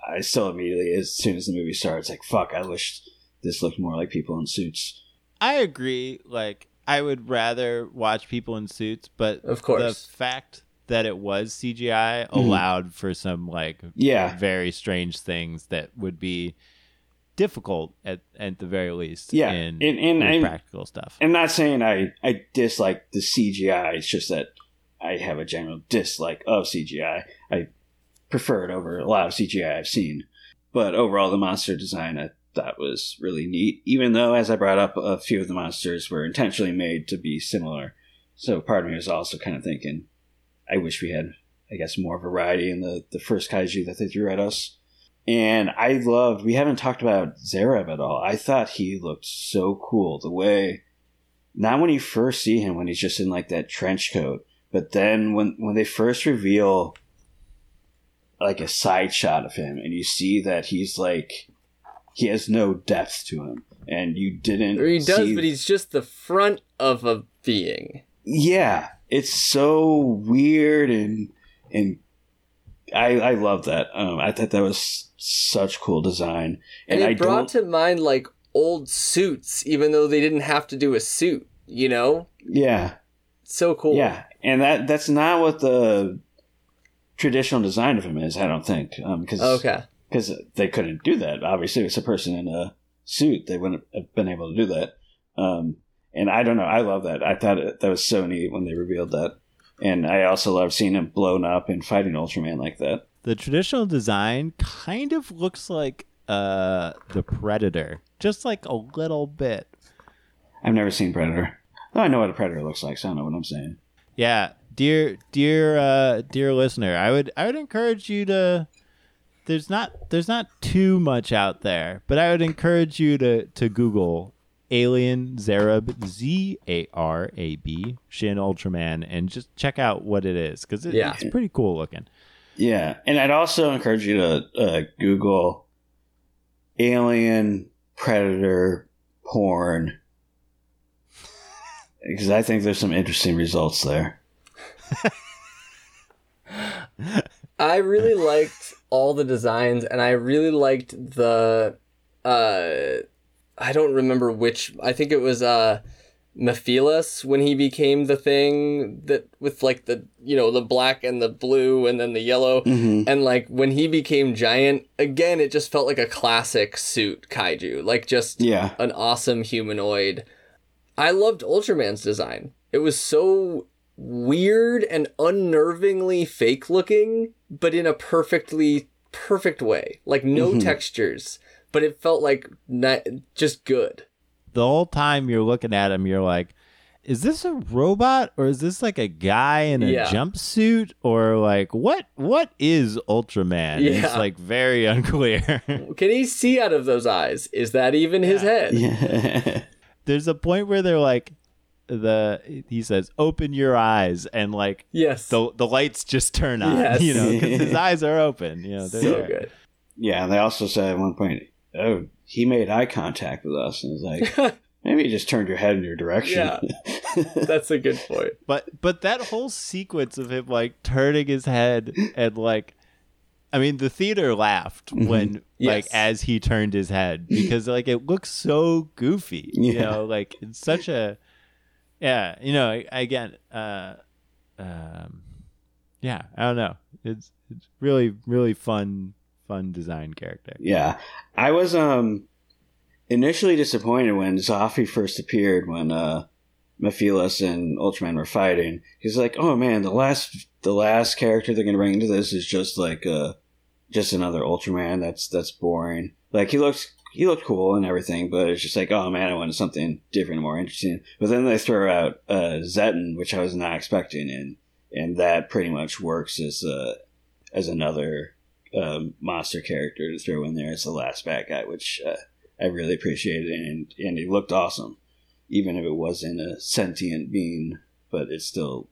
Speaker 2: I still immediately, as soon as the movie starts, like fuck, I wish this looked more like people in suits.
Speaker 3: I agree. Like, I would rather watch people in suits, but
Speaker 1: Of course.
Speaker 3: the fact that it was CGI mm-hmm. allowed for some like
Speaker 2: Yeah,
Speaker 3: very strange things that would be difficult at at the very least.
Speaker 2: Yeah,
Speaker 3: in,
Speaker 2: and- and
Speaker 3: in
Speaker 2: I'm-
Speaker 3: practical stuff.
Speaker 2: I'm not saying I, I dislike the CGI. It's just that I have a general dislike of CGI. I prefer it over a lot of CGI I've seen. But overall, the monster design I thought was really neat, even though, as I brought up, a few of the monsters were intentionally made to be similar. So part of me was also kind of thinking, I wish we had, I guess, more variety in the, the first kaiju that they threw at us. And I loved, we haven't talked about Zarab at all. I thought he looked so cool. The way not when you first see him when he's just in like that trench coat but then when when they first reveal like a side shot of him and you see that he's like he has no depth to him and you didn't
Speaker 1: Or he does,
Speaker 2: see-
Speaker 1: but he's just the front of a being.
Speaker 2: yeah it's so weird and and i i love that um i thought that was such cool design
Speaker 1: And,
Speaker 2: and, i
Speaker 1: it brought
Speaker 2: don't
Speaker 1: to mind like old suits, even though they didn't have to do a suit. You know,
Speaker 2: yeah
Speaker 1: so cool.
Speaker 2: Yeah, and that that's not what the traditional design of him is. I don't think because
Speaker 1: Okay.
Speaker 2: because they couldn't do that. Obviously, it's a person in a suit. They wouldn't have been able to do that. Um, and I don't know. I love that. I thought it, that was so neat when they revealed that. And I also love seeing him blown up and fighting Ultraman like that.
Speaker 3: The traditional design kind of looks like uh the Predator, just like a little bit.
Speaker 2: I've never seen Predator. Though I know what a Predator looks like, so I don't know what I'm saying.
Speaker 3: Yeah, dear dear uh dear listener, I would I would encourage you to there's not there's not too much out there, but I would encourage you to to Google Alien Zarab Z A R A B Shin Ultraman and just check out what it is because it,
Speaker 1: Yeah.
Speaker 3: it's pretty cool looking.
Speaker 2: Yeah, and I'd also encourage you to uh, Google alien predator porn because I think there's some interesting results there.
Speaker 1: I really liked all the designs, and I really liked the. Uh, I don't remember which. I think it was uh, Mephilas when he became the thing that with like the you know the black and the blue and then the yellow
Speaker 2: Mhm.
Speaker 1: and like when he became giant again it just felt like a classic suit kaiju like just
Speaker 2: Yeah.
Speaker 1: an awesome humanoid. I loved Ultraman's design. It was so weird and unnervingly fake looking, but in a perfectly perfect way. Like no
Speaker 2: Mhm.
Speaker 1: textures, but it felt like not, just good.
Speaker 3: The whole time you're looking at him, you're like, is this a robot or is this like a guy in a
Speaker 1: Yeah.
Speaker 3: jumpsuit or like what what is Ultraman? It's like very unclear.
Speaker 1: Can he see out of those eyes? Is that even his head?
Speaker 2: Yeah.
Speaker 3: There's a point where they're like the he says open your eyes and like
Speaker 1: Yes.
Speaker 3: the the lights just turn on,
Speaker 1: Yes.
Speaker 3: you know, cuz his eyes are open, you know, they're
Speaker 1: so
Speaker 3: there.
Speaker 1: good.
Speaker 2: yeah, and they also said at one point, "Oh, he made eye contact with us," and it's like, maybe you just turned your head in your direction.
Speaker 1: Yeah, That's a good point.
Speaker 3: But but that whole sequence of him like turning his head and like I mean the theater laughed mm-hmm. when like as he turned his head because like it looks so goofy. You know, like it's such a yeah, you know, again, uh um yeah, I don't know. It's it's really really fun fun design character.
Speaker 2: Yeah, I was um initially disappointed when Zoffy first appeared when uh Mephilas and Ultraman were fighting. He's like, "Oh man, the last the last character they're gonna bring into this is just like uh just another Ultraman. That's that's boring. Like he looks." He looked cool and everything, but it's just like, oh man, I wanted something different and more interesting. But then they throw out uh, which I was not expecting, and and that pretty much works as uh, as another um, monster character to throw in there as the last bad guy, which uh, I really appreciated, and and he looked awesome, even if it wasn't a sentient being, but it still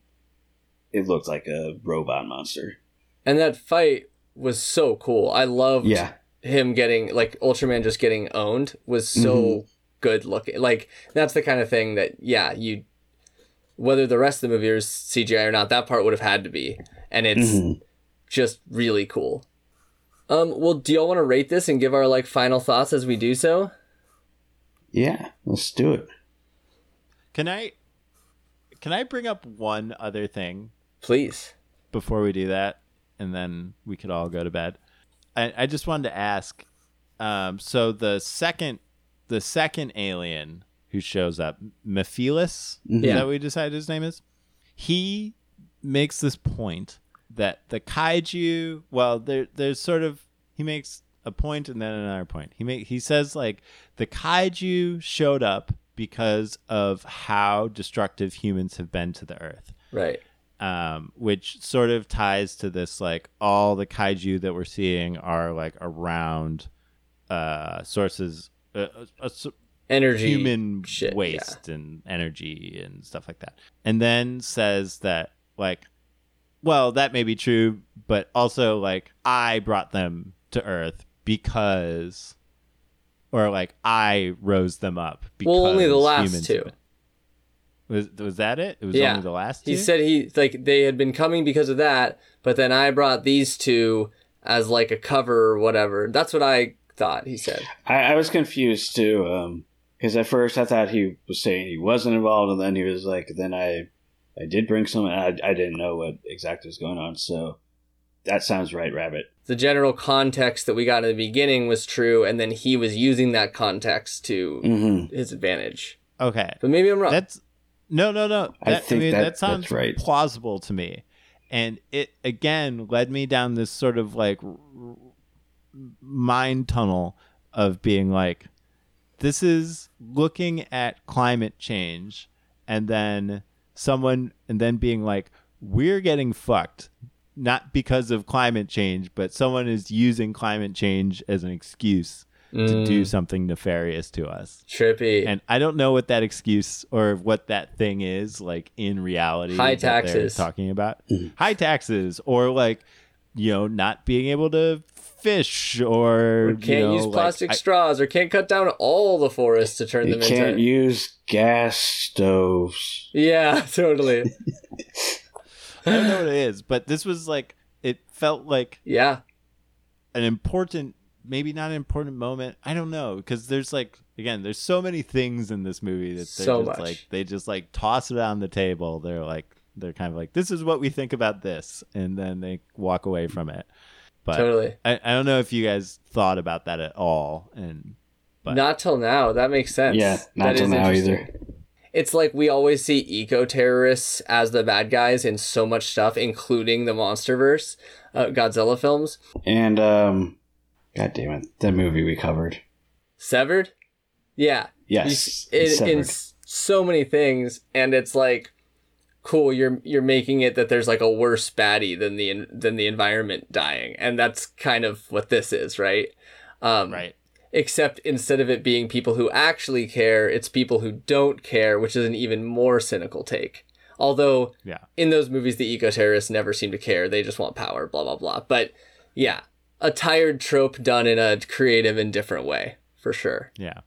Speaker 2: it looked like a robot monster.
Speaker 1: And that fight was so cool. I loved
Speaker 2: Yeah,
Speaker 1: him getting like Ultraman just getting owned was so
Speaker 2: Mhm.
Speaker 1: good looking. Like that's the kind of thing that yeah, you whether the rest of the movie is CGI or not, that part would have had to be. And it's
Speaker 2: Mhm.
Speaker 1: just really cool. Um well, do y'all want to rate this and give our like final thoughts as we do so?
Speaker 2: yeah. Let's do it.
Speaker 3: Can I can I bring up one other thing
Speaker 1: Please.
Speaker 3: before we do that, and then we could all go to bed. I, I just wanted to ask. Um, so the second, the second alien who shows up, Mephilas, is
Speaker 1: Yeah.
Speaker 3: that we decided his name is? He makes this point that the kaiju. Well, there, there's sort of he makes a point and then another point. He make he says like the kaiju showed up because of how destructive humans have been to the earth
Speaker 1: Right.
Speaker 3: Um, which sort of ties to this like all the kaiju that we're seeing are like around uh, sources uh, uh, uh,
Speaker 1: Energy
Speaker 3: human
Speaker 1: shit,
Speaker 3: waste and energy and stuff like that. And then says that like well that may be true but also like i brought them to earth because or like i rose them up because
Speaker 1: Well, only the last two.
Speaker 3: Have been- was was that it it was
Speaker 1: Yeah.
Speaker 3: only the last two
Speaker 1: He said he like they had been coming because of that, but then I brought these two as like a cover or whatever. That's what I thought he said.
Speaker 2: I, I was confused too, because at first I thought he was saying he wasn't involved, and then he was like, then I, I did bring some, and I, I didn't know what exactly was going on. So that sounds right, Rabbit.
Speaker 1: The general context that we got in the beginning was true, and then he was using that context to
Speaker 2: Mm-hmm.
Speaker 1: his advantage.
Speaker 3: okay
Speaker 1: But maybe I'm wrong.
Speaker 3: That's no, no, no.
Speaker 2: I
Speaker 3: That, I,
Speaker 2: think
Speaker 3: mean,
Speaker 2: that-
Speaker 3: that, sounds
Speaker 2: that's right.
Speaker 3: plausible to me, and it again led me down this sort of like mind tunnel of being like, this is looking at climate change, and then someone, and then being like, we're getting fucked. Not because of climate change, but someone is using climate change as an excuse to do
Speaker 1: Mm,
Speaker 3: something nefarious to us
Speaker 1: trippy.
Speaker 3: and I don't know what that excuse or what that thing is like in reality.
Speaker 1: High taxes.
Speaker 3: talking about
Speaker 2: Mhm.
Speaker 3: high taxes or like you know not being able to fish or
Speaker 1: Or can't
Speaker 3: you know,
Speaker 1: use
Speaker 3: like,
Speaker 1: plastic
Speaker 3: I-
Speaker 1: straws or can't cut down all the forest to turn
Speaker 2: You
Speaker 1: them
Speaker 2: can't
Speaker 1: into.
Speaker 2: use gas stoves.
Speaker 1: yeah, totally.
Speaker 3: I don't know what it is, but this was like it felt like
Speaker 1: yeah,
Speaker 3: an important maybe not an important moment i don't know because there's like again there's so many things in this movie that they're
Speaker 1: So
Speaker 3: just
Speaker 1: much.
Speaker 3: like they just like toss it on the table they're like they're kind of like this is what we think about this and then they walk away from it but
Speaker 1: totally.
Speaker 3: I, I don't know if you guys thought about that at all and but
Speaker 1: Not till now. That makes sense.
Speaker 2: Yeah, not
Speaker 1: That
Speaker 2: till now either.
Speaker 1: It's like we always see eco terrorists as the bad guys in so much stuff, including the MonsterVerse, uh, Godzilla films.
Speaker 2: And um, god damn it, the movie we covered.
Speaker 1: Severed. Yeah,
Speaker 2: Yes,
Speaker 1: in,
Speaker 2: Severed.
Speaker 1: in so many things, and it's like, cool. You're you're making it that there's like a worse baddie than the than the environment dying, and that's kind of what this is, right? Um,
Speaker 3: right
Speaker 1: except instead of it being people who actually care, it's people who don't care, which is an even more cynical take. Although
Speaker 3: yeah
Speaker 1: in those movies, the eco terrorists never seem to care; they just want power, blah blah blah. But yeah, a tired trope done in a creative and different way, for sure.
Speaker 3: yeah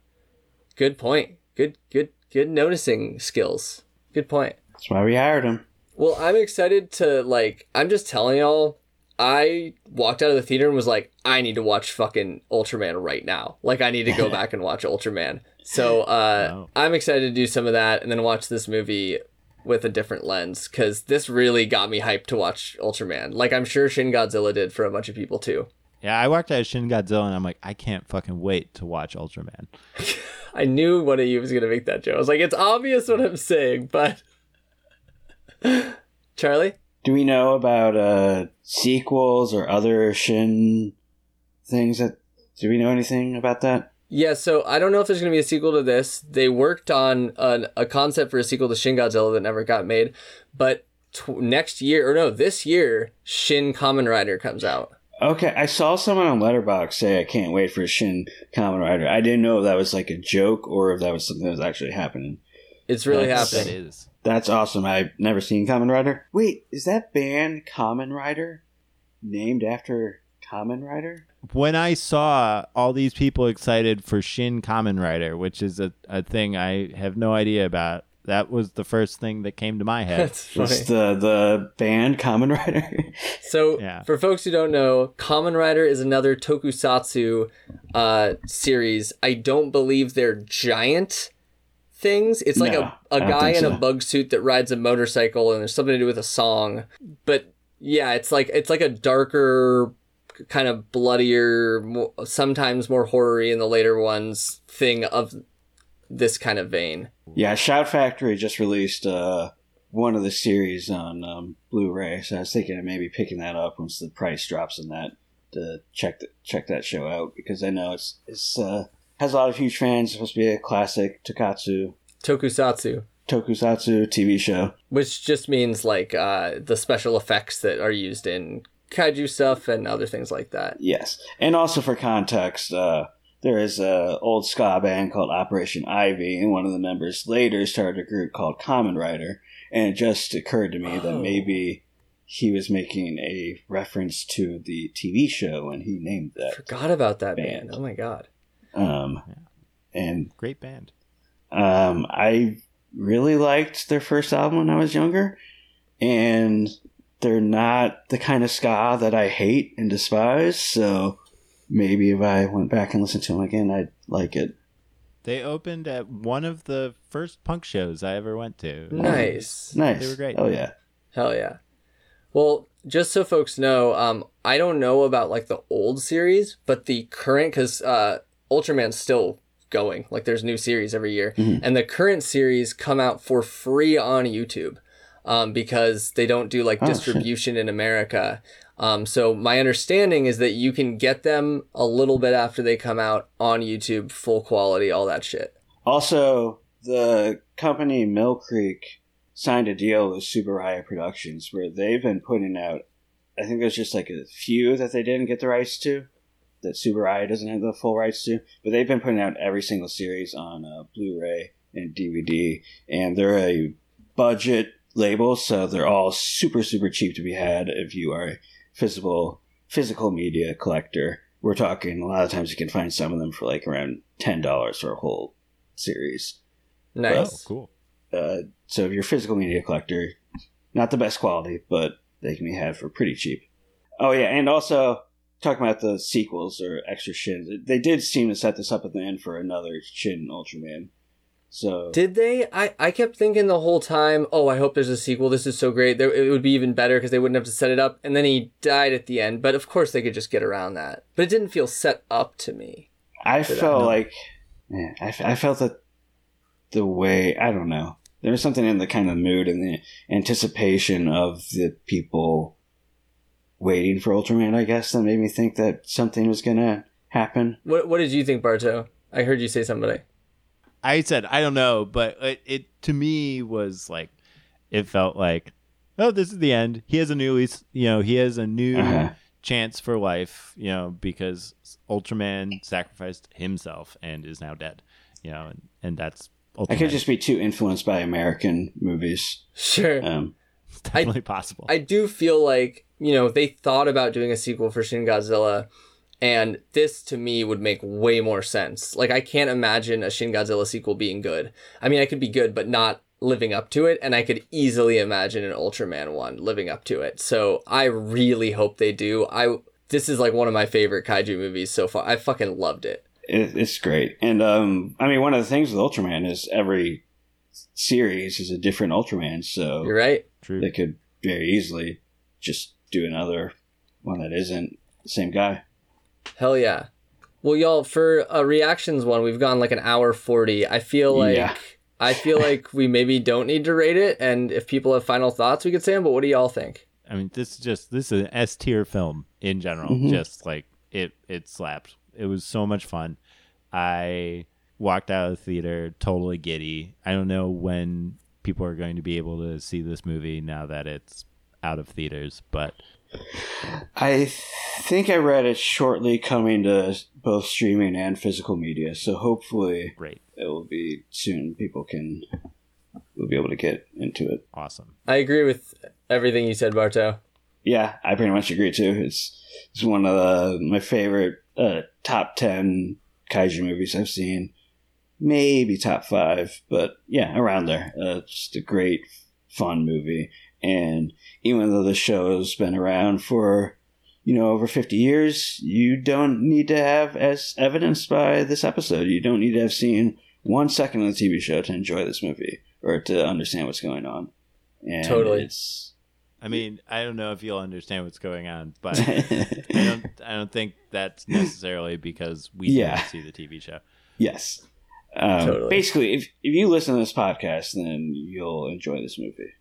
Speaker 1: Good point. Good good good noticing skills. Good point.
Speaker 2: That's why we hired him.
Speaker 1: Well, I'm excited to like. I'm just telling y'all. I walked out of the theater and was like, I need to watch fucking Ultraman right now. Like, I need to go back and watch Ultraman. So, uh,
Speaker 3: Wow.
Speaker 1: I'm excited to do some of that and then watch this movie with a different lens because this really got me hyped to watch Ultraman. Like, I'm sure Shin Godzilla did for a bunch of people too.
Speaker 3: Yeah i walked out of shin godzilla and i'm like i can't fucking wait to watch ultraman
Speaker 1: I knew one of you was gonna make that joke. I was like, it's obvious what I'm saying, but Charlie,
Speaker 2: Do we know about uh sequels or other Shin things that? Do we know anything about that?
Speaker 1: Yeah, so I don't know if there's going to be a sequel to this. They worked on an, a concept for a sequel to Shin Godzilla that never got made, but tw- next year or no, this year, Shin Kamen Rider comes out.
Speaker 2: Okay, I saw someone on Letterboxd say I can't wait for Shin Kamen Rider. I didn't know if that was like a joke or if that was something that was actually happening.
Speaker 1: It's really
Speaker 2: That's-
Speaker 1: happening.
Speaker 3: is
Speaker 2: That's awesome. I've never seen Kamen Rider. Wait, is that band Common Rider named after Kamen Rider?
Speaker 3: when I saw all these people excited for Shin Kamen Rider, which is a, a thing I have no idea about, that was the first thing that came to my head.
Speaker 1: That's funny.
Speaker 2: It's the the band Common Rider.
Speaker 1: So,
Speaker 3: Yeah.
Speaker 1: for folks who don't know, Kamen Rider is another tokusatsu uh, series. I don't believe they're giant things. It's like
Speaker 2: No,
Speaker 1: a,
Speaker 2: I
Speaker 1: a
Speaker 2: don't
Speaker 1: guy in
Speaker 2: so.
Speaker 1: a bug suit that rides a motorcycle, and there's something to do with a song. But yeah, it's like it's like a darker, kind of bloodier, sometimes more horror-y in the later ones thing of this kind of vein.
Speaker 2: Yeah, Shout Factory just released uh, one of the series on um, Blu-ray, so I was thinking of maybe picking that up once the price drops in that to check the, check that show out because I know it's it's uh, has a lot of huge fans. It's supposed to be a classic Tokatsu
Speaker 1: Tokusatsu.
Speaker 2: tokusatsu TV show.
Speaker 1: which just means like uh, the special effects that are used in kaiju stuff and other things like that.
Speaker 2: Yes, and also for context, uh, there is a old ska band called Operation Ivy, and one of the members later started a group called Common Rider. And it just occurred to me that
Speaker 1: Oh.
Speaker 2: maybe he was making a reference to the TV show, and he named that.
Speaker 1: Forgot about that
Speaker 2: Band.
Speaker 1: band. Oh my god.
Speaker 2: Um, and
Speaker 3: Great band.
Speaker 2: um, I really liked their first album when I was younger, and they're not the kind of ska that I hate and despise. So maybe if I went back and listened to them again, I'd like it.
Speaker 3: They opened at one of the first punk shows I ever went to.
Speaker 1: Nice.
Speaker 2: Nice.
Speaker 3: They were great.
Speaker 2: Oh yeah.
Speaker 1: Hell yeah. Well, just so folks know, um, I don't know about like the old series, but the current because uh, Ultraman's still going. Like there's new series every year, and the current series come out for free on YouTube um, because they don't do like
Speaker 2: Oh, shit.
Speaker 1: distribution in America. Um, so my understanding is that you can get them a little bit after they come out on YouTube, full quality, all that shit.
Speaker 2: Also, the company Mill Creek signed a deal with Tsuburaya Productions where they've been putting out. I think there's just like a few that they didn't get the rights to, that Tsuburaya doesn't have the full rights to, but they've been putting out every single series on uh, Blu-ray and DVD, and they're a budget label, so they're all super super cheap to be had if you are physical physical media collector, we're talking a lot of times you can find some of them for like around ten dollars for a whole series.
Speaker 1: Nice.
Speaker 3: Oh, cool.
Speaker 2: Uh, so if you're a physical media collector, not the best quality, but they can be had for pretty cheap. Oh yeah, and also talking about the sequels or extra shins, they did seem to set this up at the end for another Shin Ultraman. So
Speaker 1: Did they? I, I kept thinking the whole time, oh, I hope there's a sequel. This is so great. There, it would be even better because they wouldn't have to set it up. And then he died at the end. But of course, they could just get around that. But it didn't feel set up to me.
Speaker 2: I felt like, yeah, I, f- I felt that the way I don't know. There was something in the kind of mood and the anticipation of the people waiting for Ultraman. I guess that made me think that something was gonna happen.
Speaker 1: What What did you think, Bardo? I heard you say somebody.
Speaker 3: I said I don't know, but it, it to me was like it felt like oh this is the end. He has a new lease, you know, he has a new
Speaker 2: Uh-huh.
Speaker 3: chance for life, you know, because Ultraman sacrificed himself and is now dead, you know, and, and that's Ultraman.
Speaker 2: I could just be too influenced by American movies.
Speaker 1: Sure.
Speaker 2: Um,
Speaker 3: it's definitely possible.
Speaker 1: I do feel like, you know, they thought about doing a sequel for Shin Godzilla, and this to me would make way more sense. Like, I can't imagine a Shin Godzilla sequel being good. I mean, I could be good, but not living up to it, and I could easily imagine an Ultraman one living up to it. So I really hope they do. I this is like one of my favorite kaiju movies so far. I fucking loved it.
Speaker 2: it, it's great, and um, I mean, one of the things with Ultraman is every series is a different Ultraman, so
Speaker 1: You're right.
Speaker 3: True.
Speaker 2: they could very easily just do another one that isn't the same guy.
Speaker 1: Hell yeah. Well, y'all, for a reactions one, we've gone like an hour 40. I feel like
Speaker 2: Yeah.
Speaker 1: I feel like we maybe don't need to rate it and if people have final thoughts, we could say them, but what do y'all think?
Speaker 3: I mean, this is just this is an S tier film in general.
Speaker 2: Mhm.
Speaker 3: Just like it, it slapped. It was so much fun. I walked out of the theater totally giddy. I don't know when people are going to be able to see this movie now that it's out of theaters, but
Speaker 2: I think I read it's shortly coming to both streaming and physical media, so hopefully
Speaker 3: great,
Speaker 2: it will be soon. People can will be able to get into it.
Speaker 3: awesome.
Speaker 1: I agree with everything you said, Bardo.
Speaker 2: Yeah, I pretty much agree too. It's it's one of the, my favorite uh, top ten kaiju movies I've seen. Maybe top five, but yeah, around there. Uh, just a great, fun movie. And even though the show's been around for you know over fifty years, you don't need to have, as evidenced by this episode, you don't need to have seen one second of the TV show to enjoy this movie or to understand what's going on. And
Speaker 1: Totally.
Speaker 2: it's
Speaker 3: I mean, I don't know if you'll understand what's going on, but I don't. I don't think that's necessarily because we
Speaker 2: Yeah.
Speaker 3: didn't see the TV show.
Speaker 2: Yes. Um,
Speaker 1: Totally.
Speaker 2: Basically, if, if you listen to this podcast, then you'll enjoy this movie.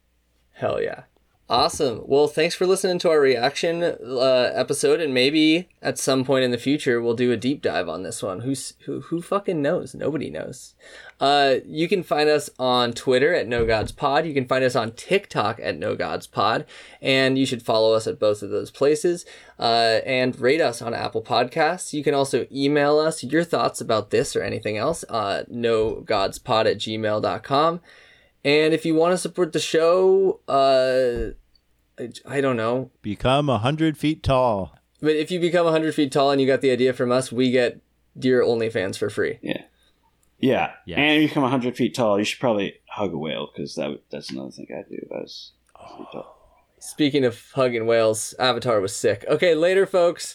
Speaker 1: Hell yeah. Awesome. Well, thanks for listening to our reaction uh, episode, and maybe at some point in the future we'll do a deep dive on this one. Who's who? Who fucking knows? Nobody knows. Uh, you can find us on Twitter at No Gods Pod. You can find us on TikTok at No Gods Pod, and you should follow us at both of those places. Uh, and rate us on Apple Podcasts. You can also email us your thoughts about this or anything else. Uh, no godspod at gmail.com. And if you want to support the show, uh, I- I don't know.
Speaker 3: Become a hundred feet tall.
Speaker 1: But if you become 100 feet tall and you got the idea from us, we get your OnlyFans for free.
Speaker 2: Yeah.
Speaker 3: Yes.
Speaker 2: And if you become 100 feet tall, you should probably hug a whale because that, that's another thing I do. if I was 100 feet tall.
Speaker 1: Speaking of hugging whales, Avatar was sick. Okay, later, folks.